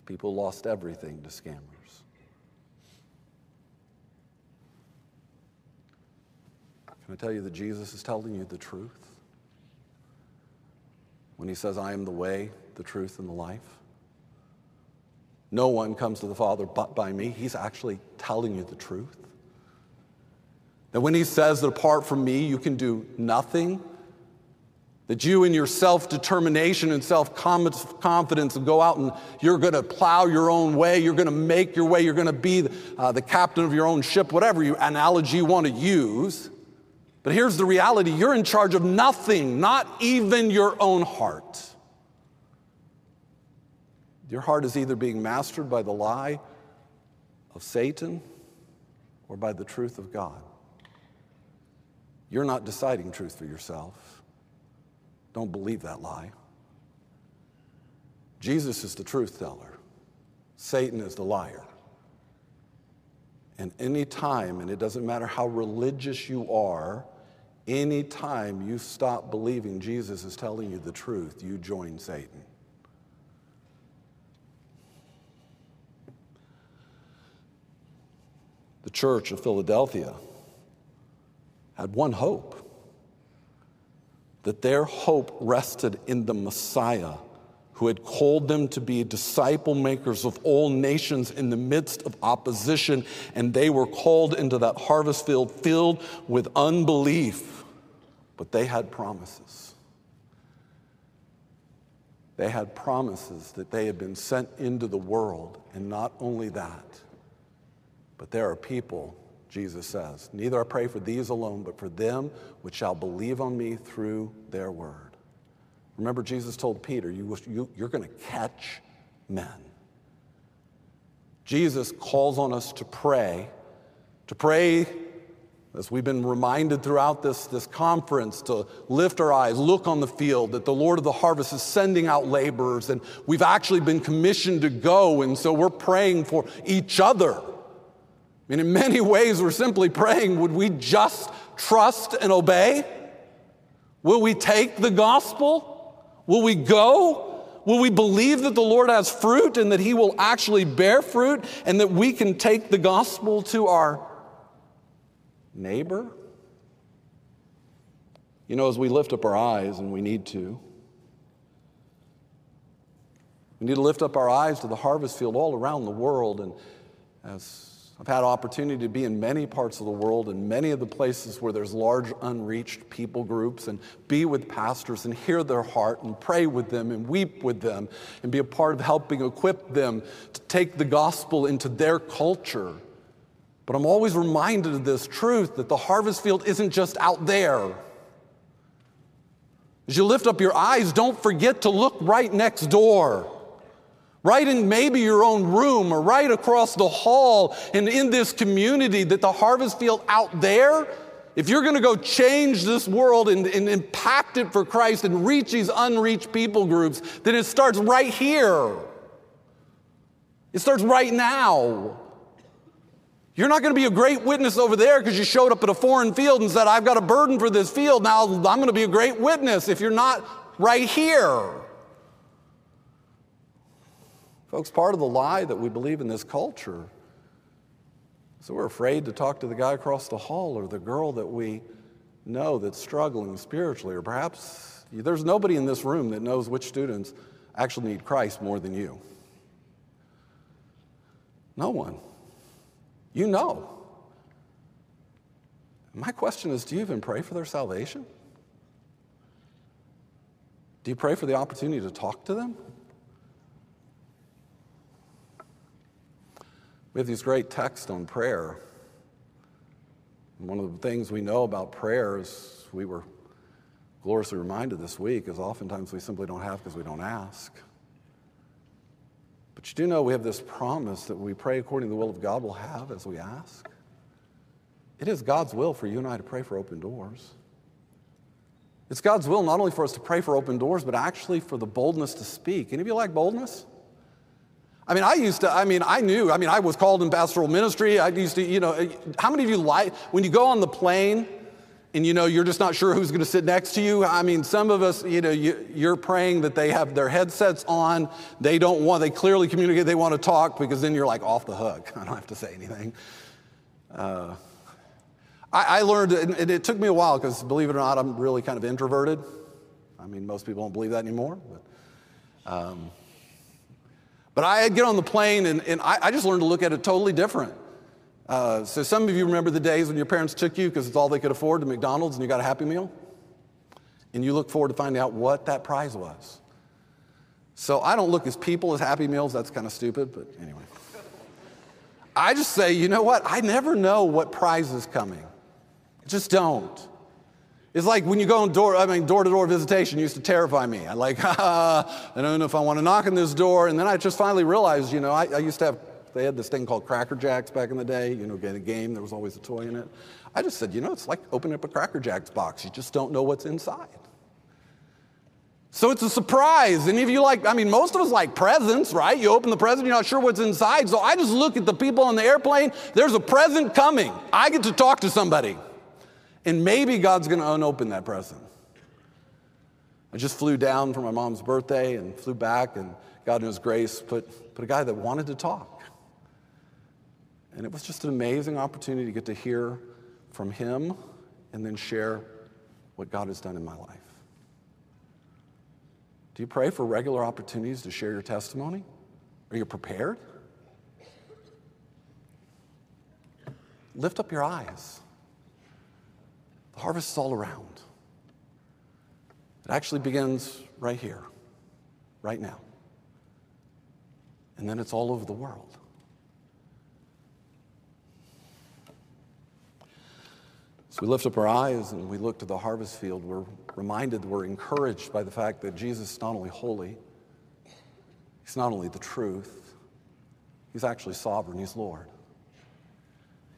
People lost everything to scammers. Can I tell you that Jesus is telling you the truth? When he says, I am the way, the truth, and the life? No one comes to the Father but by me. He's actually telling you the truth. That when he says that apart from me, you can do nothing, that you, in your self determination and self confidence, go out and you're going to plow your own way, you're going to make your way, you're going to be uh, the captain of your own ship, whatever you, analogy you want to use. But here's the reality you're in charge of nothing, not even your own heart. Your heart is either being mastered by the lie of Satan or by the truth of God. You're not deciding truth for yourself. Don't believe that lie. Jesus is the truth teller, Satan is the liar. And any time, and it doesn't matter how religious you are, any time you stop believing Jesus is telling you the truth, you join Satan. The church of Philadelphia had one hope that their hope rested in the Messiah who had called them to be disciple makers of all nations in the midst of opposition, and they were called into that harvest field filled with unbelief. But they had promises. They had promises that they had been sent into the world, and not only that, but there are people, Jesus says, neither I pray for these alone, but for them which shall believe on me through their word. Remember, Jesus told Peter, you, you, You're going to catch men. Jesus calls on us to pray, to pray As we've been reminded throughout this, this conference to lift our eyes, look on the field, that the Lord of the harvest is sending out laborers, and we've actually been commissioned to go, and so we're praying for each other. I mean, in many ways, we're simply praying would we just trust and obey? Will we take the gospel? Will we go? Will we believe that the Lord has fruit and that He will actually bear fruit and that we can take the gospel to our neighbor? You know, as we lift up our eyes, and we need to, we need to lift up our eyes to the harvest field all around the world. And as I've had opportunity to be in many parts of the world and many of the places where there's large unreached people groups and be with pastors and hear their heart and pray with them and weep with them and be a part of helping equip them to take the gospel into their culture. But I'm always reminded of this truth that the harvest field isn't just out there. As you lift up your eyes, don't forget to look right next door. Right in maybe your own room or right across the hall and in this community, that the harvest field out there, if you're going to go change this world and, and impact it for Christ and reach these unreached people groups, then it starts right here. It starts right now. You're not going to be a great witness over there because you showed up at a foreign field and said, I've got a burden for this field. Now I'm going to be a great witness if you're not right here. Folks, part of the lie that we believe in this culture that we're afraid to talk to the guy across the hall or the girl that we know that's struggling spiritually, or perhaps there's nobody in this room that knows which students actually need Christ more than you. No one. You know. My question is do you even pray for their salvation? Do you pray for the opportunity to talk to them? We have these great texts on prayer. And one of the things we know about prayer is we were gloriously reminded this week is oftentimes we simply don't have because we don't ask. But you do know we have this promise that we pray according to the will of God, we'll have as we ask. It is God's will for you and I to pray for open doors. It's God's will not only for us to pray for open doors, but actually for the boldness to speak. Any of you like boldness? I mean, I used to, I mean, I knew, I mean, I was called in pastoral ministry. I used to, you know, how many of you like, when you go on the plane and you know, you're just not sure who's going to sit next to you. I mean, some of us, you know, you, are praying that they have their headsets on. They don't want, they clearly communicate they want to talk because then you're like off the hook. I don't have to say anything. Uh, I, I, learned, and it took me a while because believe it or not, I'm really kind of introverted. I mean, most people don't believe that anymore. But, um, but I get on the plane and, and I, I just learned to look at it totally different. Uh, so some of you remember the days when your parents took you because it's all they could afford to McDonald's and you got a Happy Meal? And you look forward to finding out what that prize was. So I don't look as people as Happy Meals. That's kind of stupid, but anyway. I just say, you know what? I never know what prize is coming. Just don't. It's like when you go on door, I mean, door to door visitation used to terrify me. I'm like, I don't know if I want to knock on this door. And then I just finally realized, you know, I, I used to have they had this thing called Cracker Jacks back in the day, you know, get a game, there was always a toy in it. I just said, you know, it's like opening up a Cracker Jacks box. You just don't know what's inside. So it's a surprise. Any of you like, I mean, most of us like presents, right? You open the present, you're not sure what's inside. So I just look at the people on the airplane, there's a present coming. I get to talk to somebody. And maybe God's going to unopen that present. I just flew down for my mom's birthday and flew back, and God in His grace put, put a guy that wanted to talk. And it was just an amazing opportunity to get to hear from him and then share what God has done in my life. Do you pray for regular opportunities to share your testimony? Are you prepared? Lift up your eyes. Harvest is all around. It actually begins right here, right now. And then it's all over the world. As we lift up our eyes and we look to the harvest field, we're reminded, we're encouraged by the fact that Jesus is not only holy, He's not only the truth, He's actually sovereign, He's Lord.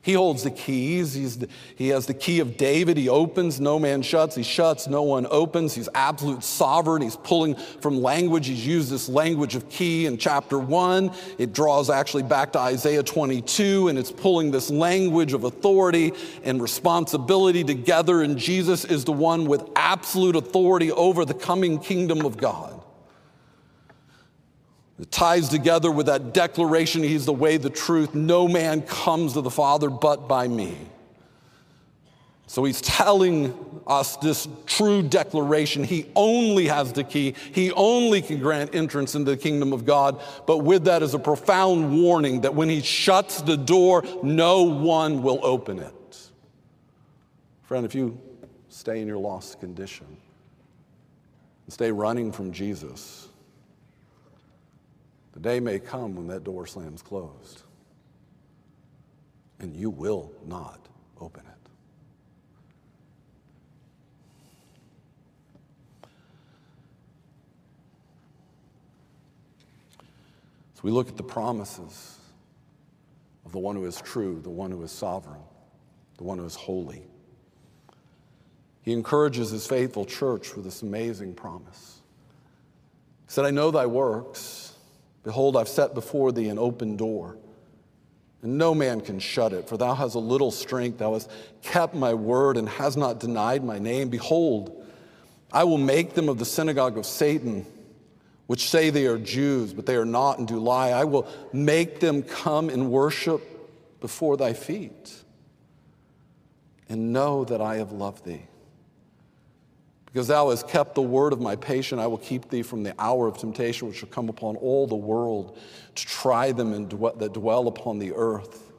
He holds the keys. He's the, he has the key of David. He opens, no man shuts. He shuts, no one opens. He's absolute sovereign. He's pulling from language. He's used this language of key in chapter one. It draws actually back to Isaiah 22, and it's pulling this language of authority and responsibility together. And Jesus is the one with absolute authority over the coming kingdom of God. It ties together with that declaration He's the way, the truth. No man comes to the Father but by me. So he's telling us this true declaration. He only has the key. He only can grant entrance into the kingdom of God. But with that is a profound warning that when he shuts the door, no one will open it. Friend, if you stay in your lost condition and stay running from Jesus, the day may come when that door slams closed, and you will not open it. So we look at the promises of the one who is true, the one who is sovereign, the one who is holy. He encourages his faithful church with this amazing promise. He said, I know thy works. Behold, I've set before thee an open door, and no man can shut it. For thou hast a little strength, thou hast kept my word, and hast not denied my name. Behold, I will make them of the synagogue of Satan, which say they are Jews, but they are not and do lie. I will make them come and worship before thy feet, and know that I have loved thee. Because thou hast kept the word of my patience, I will keep thee from the hour of temptation which shall come upon all the world to try them and that dwell upon the earth.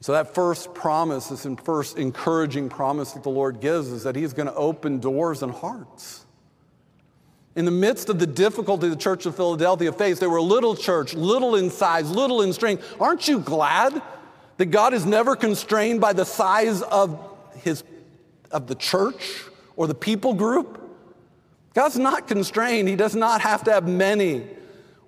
So, that first promise, this first encouraging promise that the Lord gives, is that He's going to open doors and hearts. In the midst of the difficulty the church of Philadelphia faced, they were a little church, little in size, little in strength. Aren't you glad that God is never constrained by the size of, his, of the church? Or the people group. God's not constrained. He does not have to have many.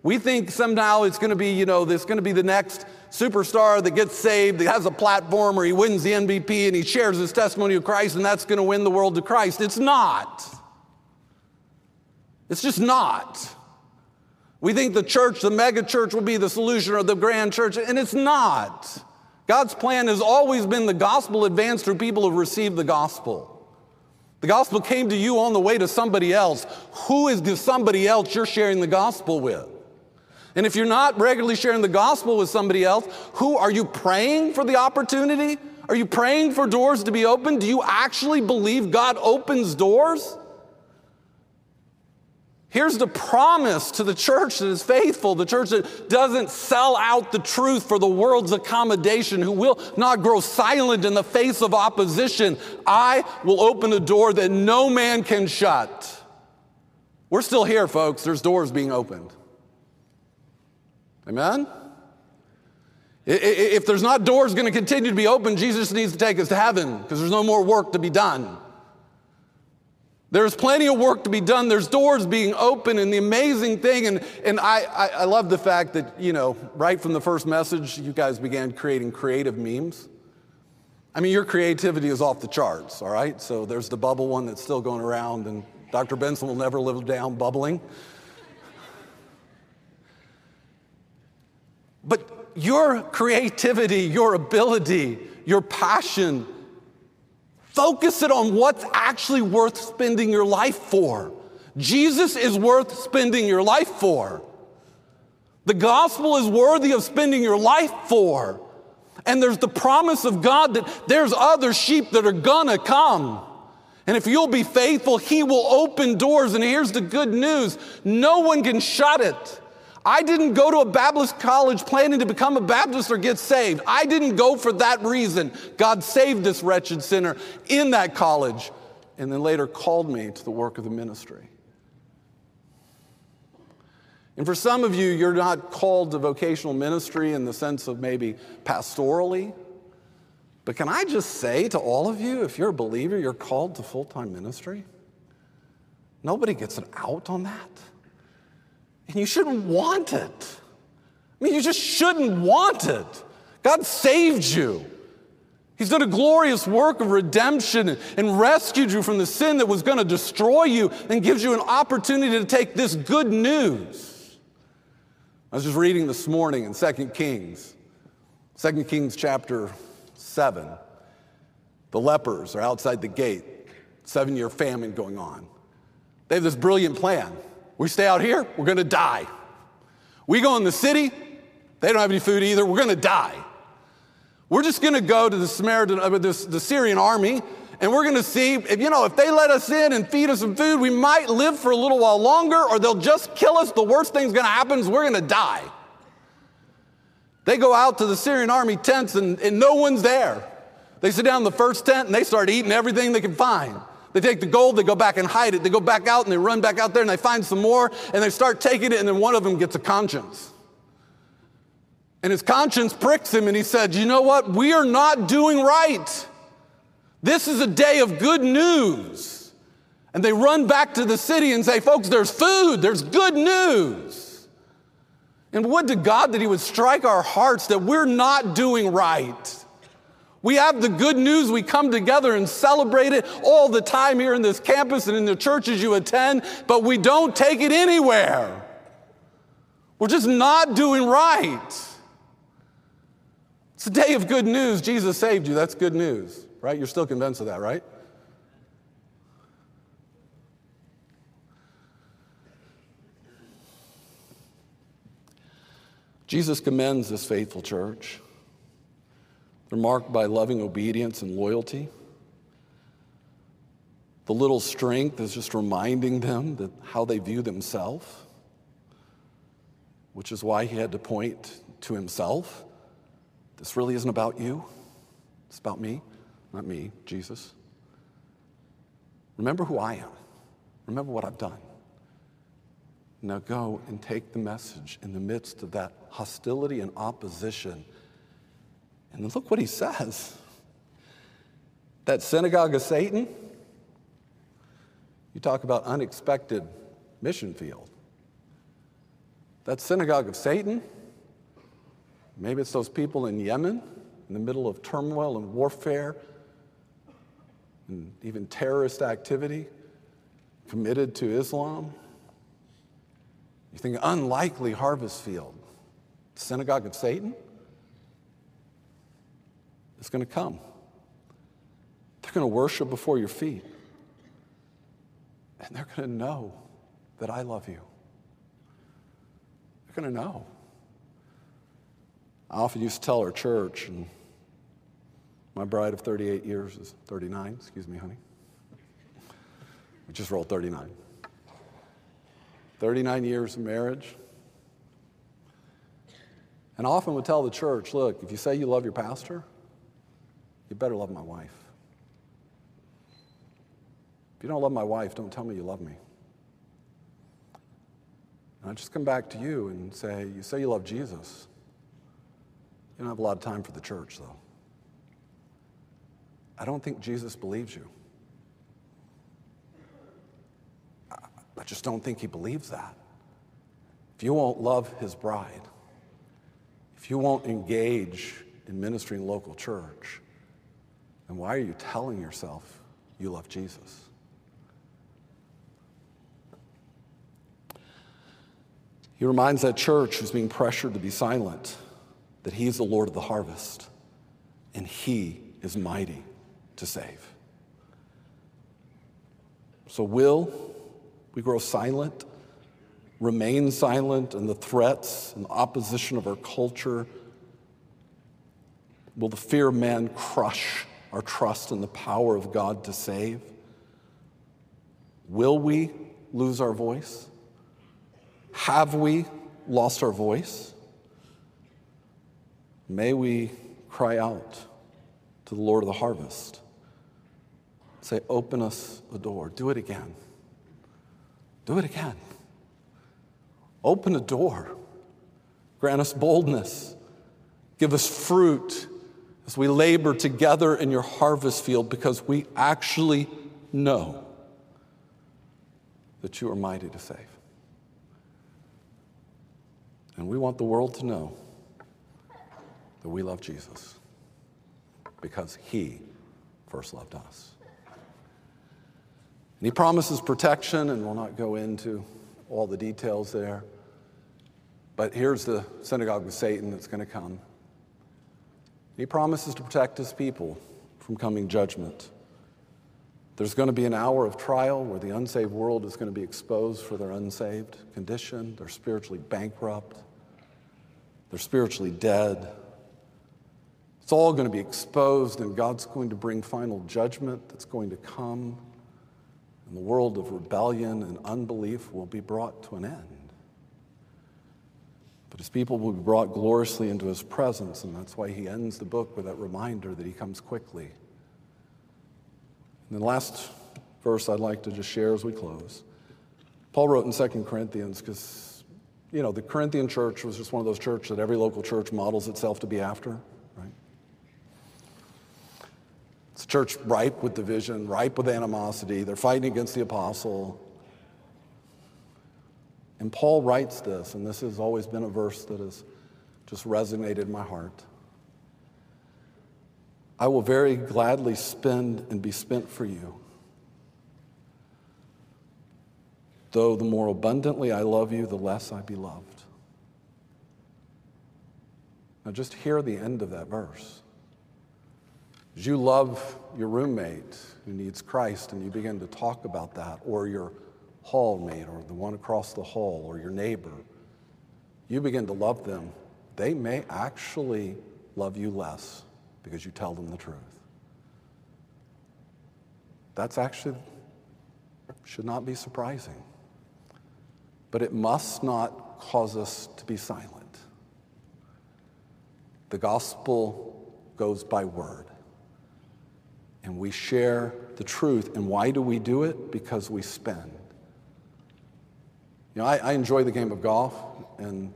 We think somehow it's going to be, you know, there's going to be the next superstar that gets saved, that has a platform, or he wins the MVP and he shares his testimony of Christ, and that's going to win the world to Christ. It's not. It's just not. We think the church, the mega church, will be the solution or the grand church, and it's not. God's plan has always been the gospel advanced through people who receive the gospel. The gospel came to you on the way to somebody else. Who is the somebody else you're sharing the gospel with? And if you're not regularly sharing the gospel with somebody else, who are you praying for the opportunity? Are you praying for doors to be opened? Do you actually believe God opens doors? Here's the promise to the church that is faithful, the church that doesn't sell out the truth for the world's accommodation, who will not grow silent in the face of opposition. I will open a door that no man can shut. We're still here, folks. There's doors being opened. Amen? If there's not doors going to continue to be open, Jesus needs to take us to heaven because there's no more work to be done. There's plenty of work to be done. There's doors being open, and the amazing thing, and, and I, I, I, love the fact that, you know, right from the first message, you guys began creating creative memes. I mean, your creativity is off the charts, all right? So there's the bubble one that's still going around, and Dr. Benson will never live down bubbling. But your creativity, your ability, your passion, Focus it on what's actually worth spending your life for. Jesus is worth spending your life for. The gospel is worthy of spending your life for. And there's the promise of God that there's other sheep that are gonna come. And if you'll be faithful, He will open doors. And here's the good news no one can shut it. I didn't go to a Baptist college planning to become a Baptist or get saved. I didn't go for that reason. God saved this wretched sinner in that college and then later called me to the work of the ministry. And for some of you, you're not called to vocational ministry in the sense of maybe pastorally. But can I just say to all of you, if you're a believer, you're called to full time ministry? Nobody gets an out on that. And you shouldn't want it. I mean, you just shouldn't want it. God saved you. He's done a glorious work of redemption and rescued you from the sin that was going to destroy you and gives you an opportunity to take this good news. I was just reading this morning in 2 Kings, 2 Kings chapter 7. The lepers are outside the gate, seven year famine going on. They have this brilliant plan. We stay out here, we're to die. We go in the city, they don't have any food either, we're to die. We're just to go to the Samaritan, uh, the, the Syrian army, and we're to see if you know if they let us in and feed us some food, we might live for a little while longer, or they'll just kill us. The worst thing's to happen is we're to die. They go out to the Syrian army tents, and, and no one's there. They sit down in the first tent and they start eating everything they can find. They take the gold, they go back and hide it. They go back out and they run back out there and they find some more and they start taking it, and then one of them gets a conscience. And his conscience pricks him, and he said, You know what? We are not doing right. This is a day of good news. And they run back to the city and say, Folks, there's food, there's good news. And would to God that He would strike our hearts that we're not doing right. We have the good news. We come together and celebrate it all the time here in this campus and in the churches you attend, but we don't take it anywhere. We're just not doing right. It's a day of good news. Jesus saved you. That's good news, right? You're still convinced of that, right? Jesus commends this faithful church. They're marked by loving obedience and loyalty. The little strength is just reminding them that how they view themselves, which is why he had to point to himself this really isn't about you, it's about me, not me, Jesus. Remember who I am, remember what I've done. Now go and take the message in the midst of that hostility and opposition. And look what he says. That synagogue of Satan, you talk about unexpected mission field. That synagogue of Satan, Maybe it's those people in Yemen in the middle of turmoil and warfare and even terrorist activity committed to Islam. You think unlikely harvest field, synagogue of Satan? It's going to come. They're going to worship before your feet. And they're going to know that I love you. They're going to know. I often used to tell our church, and my bride of 38 years is 39, excuse me, honey. We just rolled 39. 39 years of marriage. And I often would tell the church look, if you say you love your pastor, you better love my wife. If you don't love my wife, don't tell me you love me. And I just come back to you and say, You say you love Jesus. You don't have a lot of time for the church, though. I don't think Jesus believes you. I just don't think he believes that. If you won't love his bride, if you won't engage in ministering local church, then why are you telling yourself you love Jesus? He reminds that church who's being pressured to be silent that He is the Lord of the harvest and He is mighty to save. So, will we grow silent, remain silent in the threats and opposition of our culture? Will the fear of man crush our trust in the power of God to save? Will we lose our voice? Have we lost our voice? May we cry out to the Lord of the harvest. Say, open us a door. Do it again. Do it again. Open a door. Grant us boldness. Give us fruit as we labor together in your harvest field because we actually know that you are mighty to save. And we want the world to know that we love Jesus because he first loved us. And he promises protection, and we'll not go into all the details there. But here's the synagogue of Satan that's going to come. He promises to protect his people from coming judgment. There's going to be an hour of trial where the unsaved world is going to be exposed for their unsaved condition. They're spiritually bankrupt, they're spiritually dead. It's all going to be exposed, and God's going to bring final judgment that's going to come. And the world of rebellion and unbelief will be brought to an end. But his people will be brought gloriously into his presence, and that's why he ends the book with that reminder that he comes quickly. And the last verse I'd like to just share as we close. Paul wrote in 2 Corinthians, because, you know, the Corinthian church was just one of those churches that every local church models itself to be after, right? It's a church ripe with division, ripe with animosity. They're fighting against the apostle. And Paul writes this, and this has always been a verse that has just resonated in my heart. I will very gladly spend and be spent for you. Though the more abundantly I love you, the less I be loved. Now, just hear the end of that verse. As you love your roommate who needs Christ and you begin to talk about that, or your hallmate or the one across the hall or your neighbor, you begin to love them, they may actually love you less because you tell them the truth. That's actually should not be surprising. But it must not cause us to be silent. The gospel goes by word. And we share the truth. And why do we do it? Because we spend. You know, I, I, enjoy the game of golf, and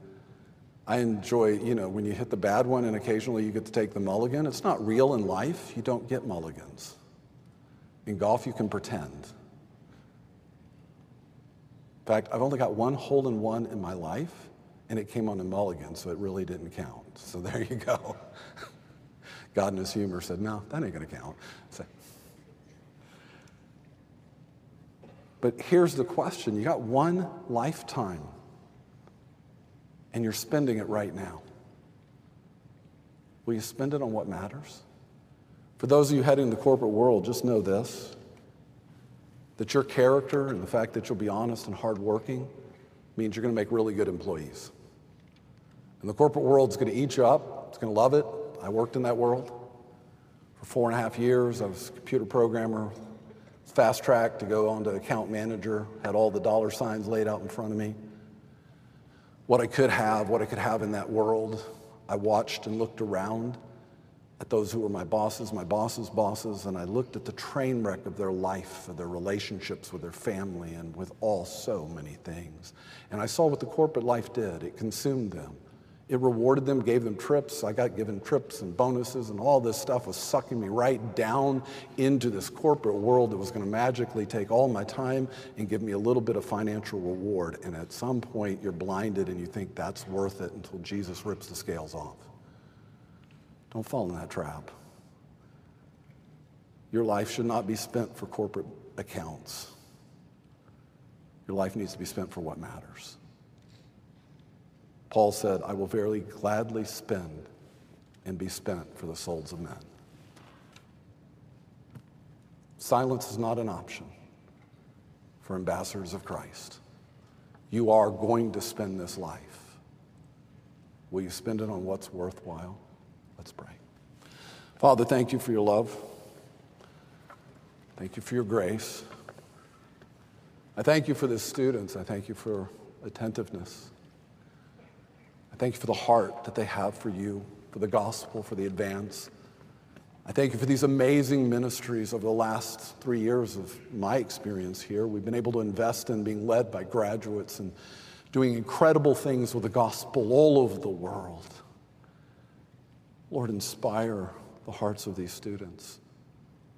I enjoy, you know, when you hit the bad one and occasionally you get to take the mulligan. It's not real in life. You don't get mulligans. In golf, you can pretend. In fact, I've only got one hole in one in my life, and it came on a mulligan, so it really didn't count. So there you go. God in his humor said, No, that ain't going to count. So, But here's the question you got one lifetime, and you're spending it right now. Will you spend it on what matters? For those of you heading the corporate world, just know this that your character and the fact that you'll be honest and hardworking means you're going to make really good employees. And the corporate world's going to eat you up, it's going to love it. I worked in that world for four and a half years. I was a computer programmer, fast track to go on to account manager, had all the dollar signs laid out in front of me. What I could have, what I could have in that world. I watched and looked around at those who were my bosses, my bosses' bosses, and I looked at the train wreck of their life, of their relationships with their family, and with all so many things. And I saw what the corporate life did. It consumed them. It rewarded them, gave them trips. I got given trips and bonuses, and all this stuff was sucking me right down into this corporate world that was going to magically take all my time and give me a little bit of financial reward. And at some point, you're blinded and you think that's worth it until Jesus rips the scales off. Don't fall in that trap. Your life should not be spent for corporate accounts. Your life needs to be spent for what matters. Paul said, I will very gladly spend and be spent for the souls of men. Silence is not an option for ambassadors of Christ. You are going to spend this life. Will you spend it on what's worthwhile? Let's pray. Father, thank you for your love. Thank you for your grace. I thank you for the students. I thank you for attentiveness. I thank you for the heart that they have for you, for the gospel, for the advance. I thank you for these amazing ministries over the last three years of my experience here. We've been able to invest in being led by graduates and doing incredible things with the gospel all over the world. Lord, inspire the hearts of these students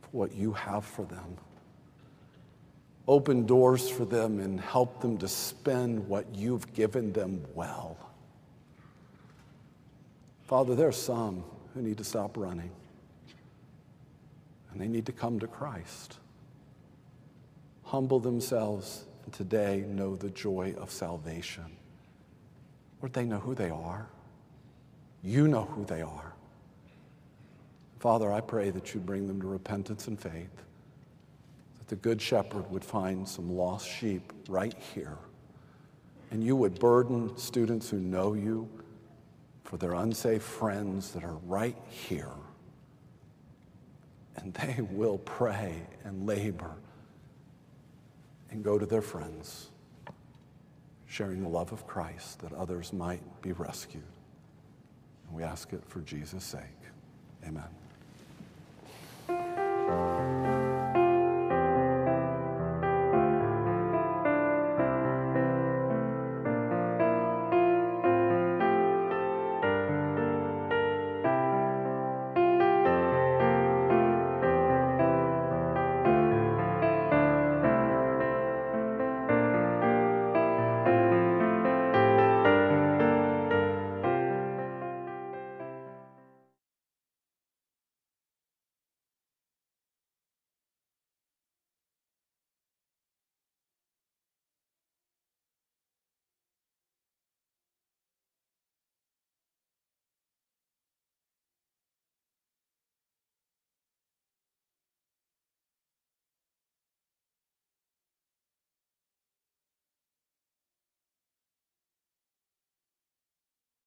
for what you have for them. Open doors for them and help them to spend what you've given them well. Father, there are some who need to stop running and they need to come to Christ. Humble themselves and today know the joy of salvation. Lord, they know who they are. You know who they are. Father, I pray that you bring them to repentance and faith, that the Good Shepherd would find some lost sheep right here, and you would burden students who know you for their unsafe friends that are right here. And they will pray and labor and go to their friends, sharing the love of Christ that others might be rescued. And we ask it for Jesus' sake. Amen.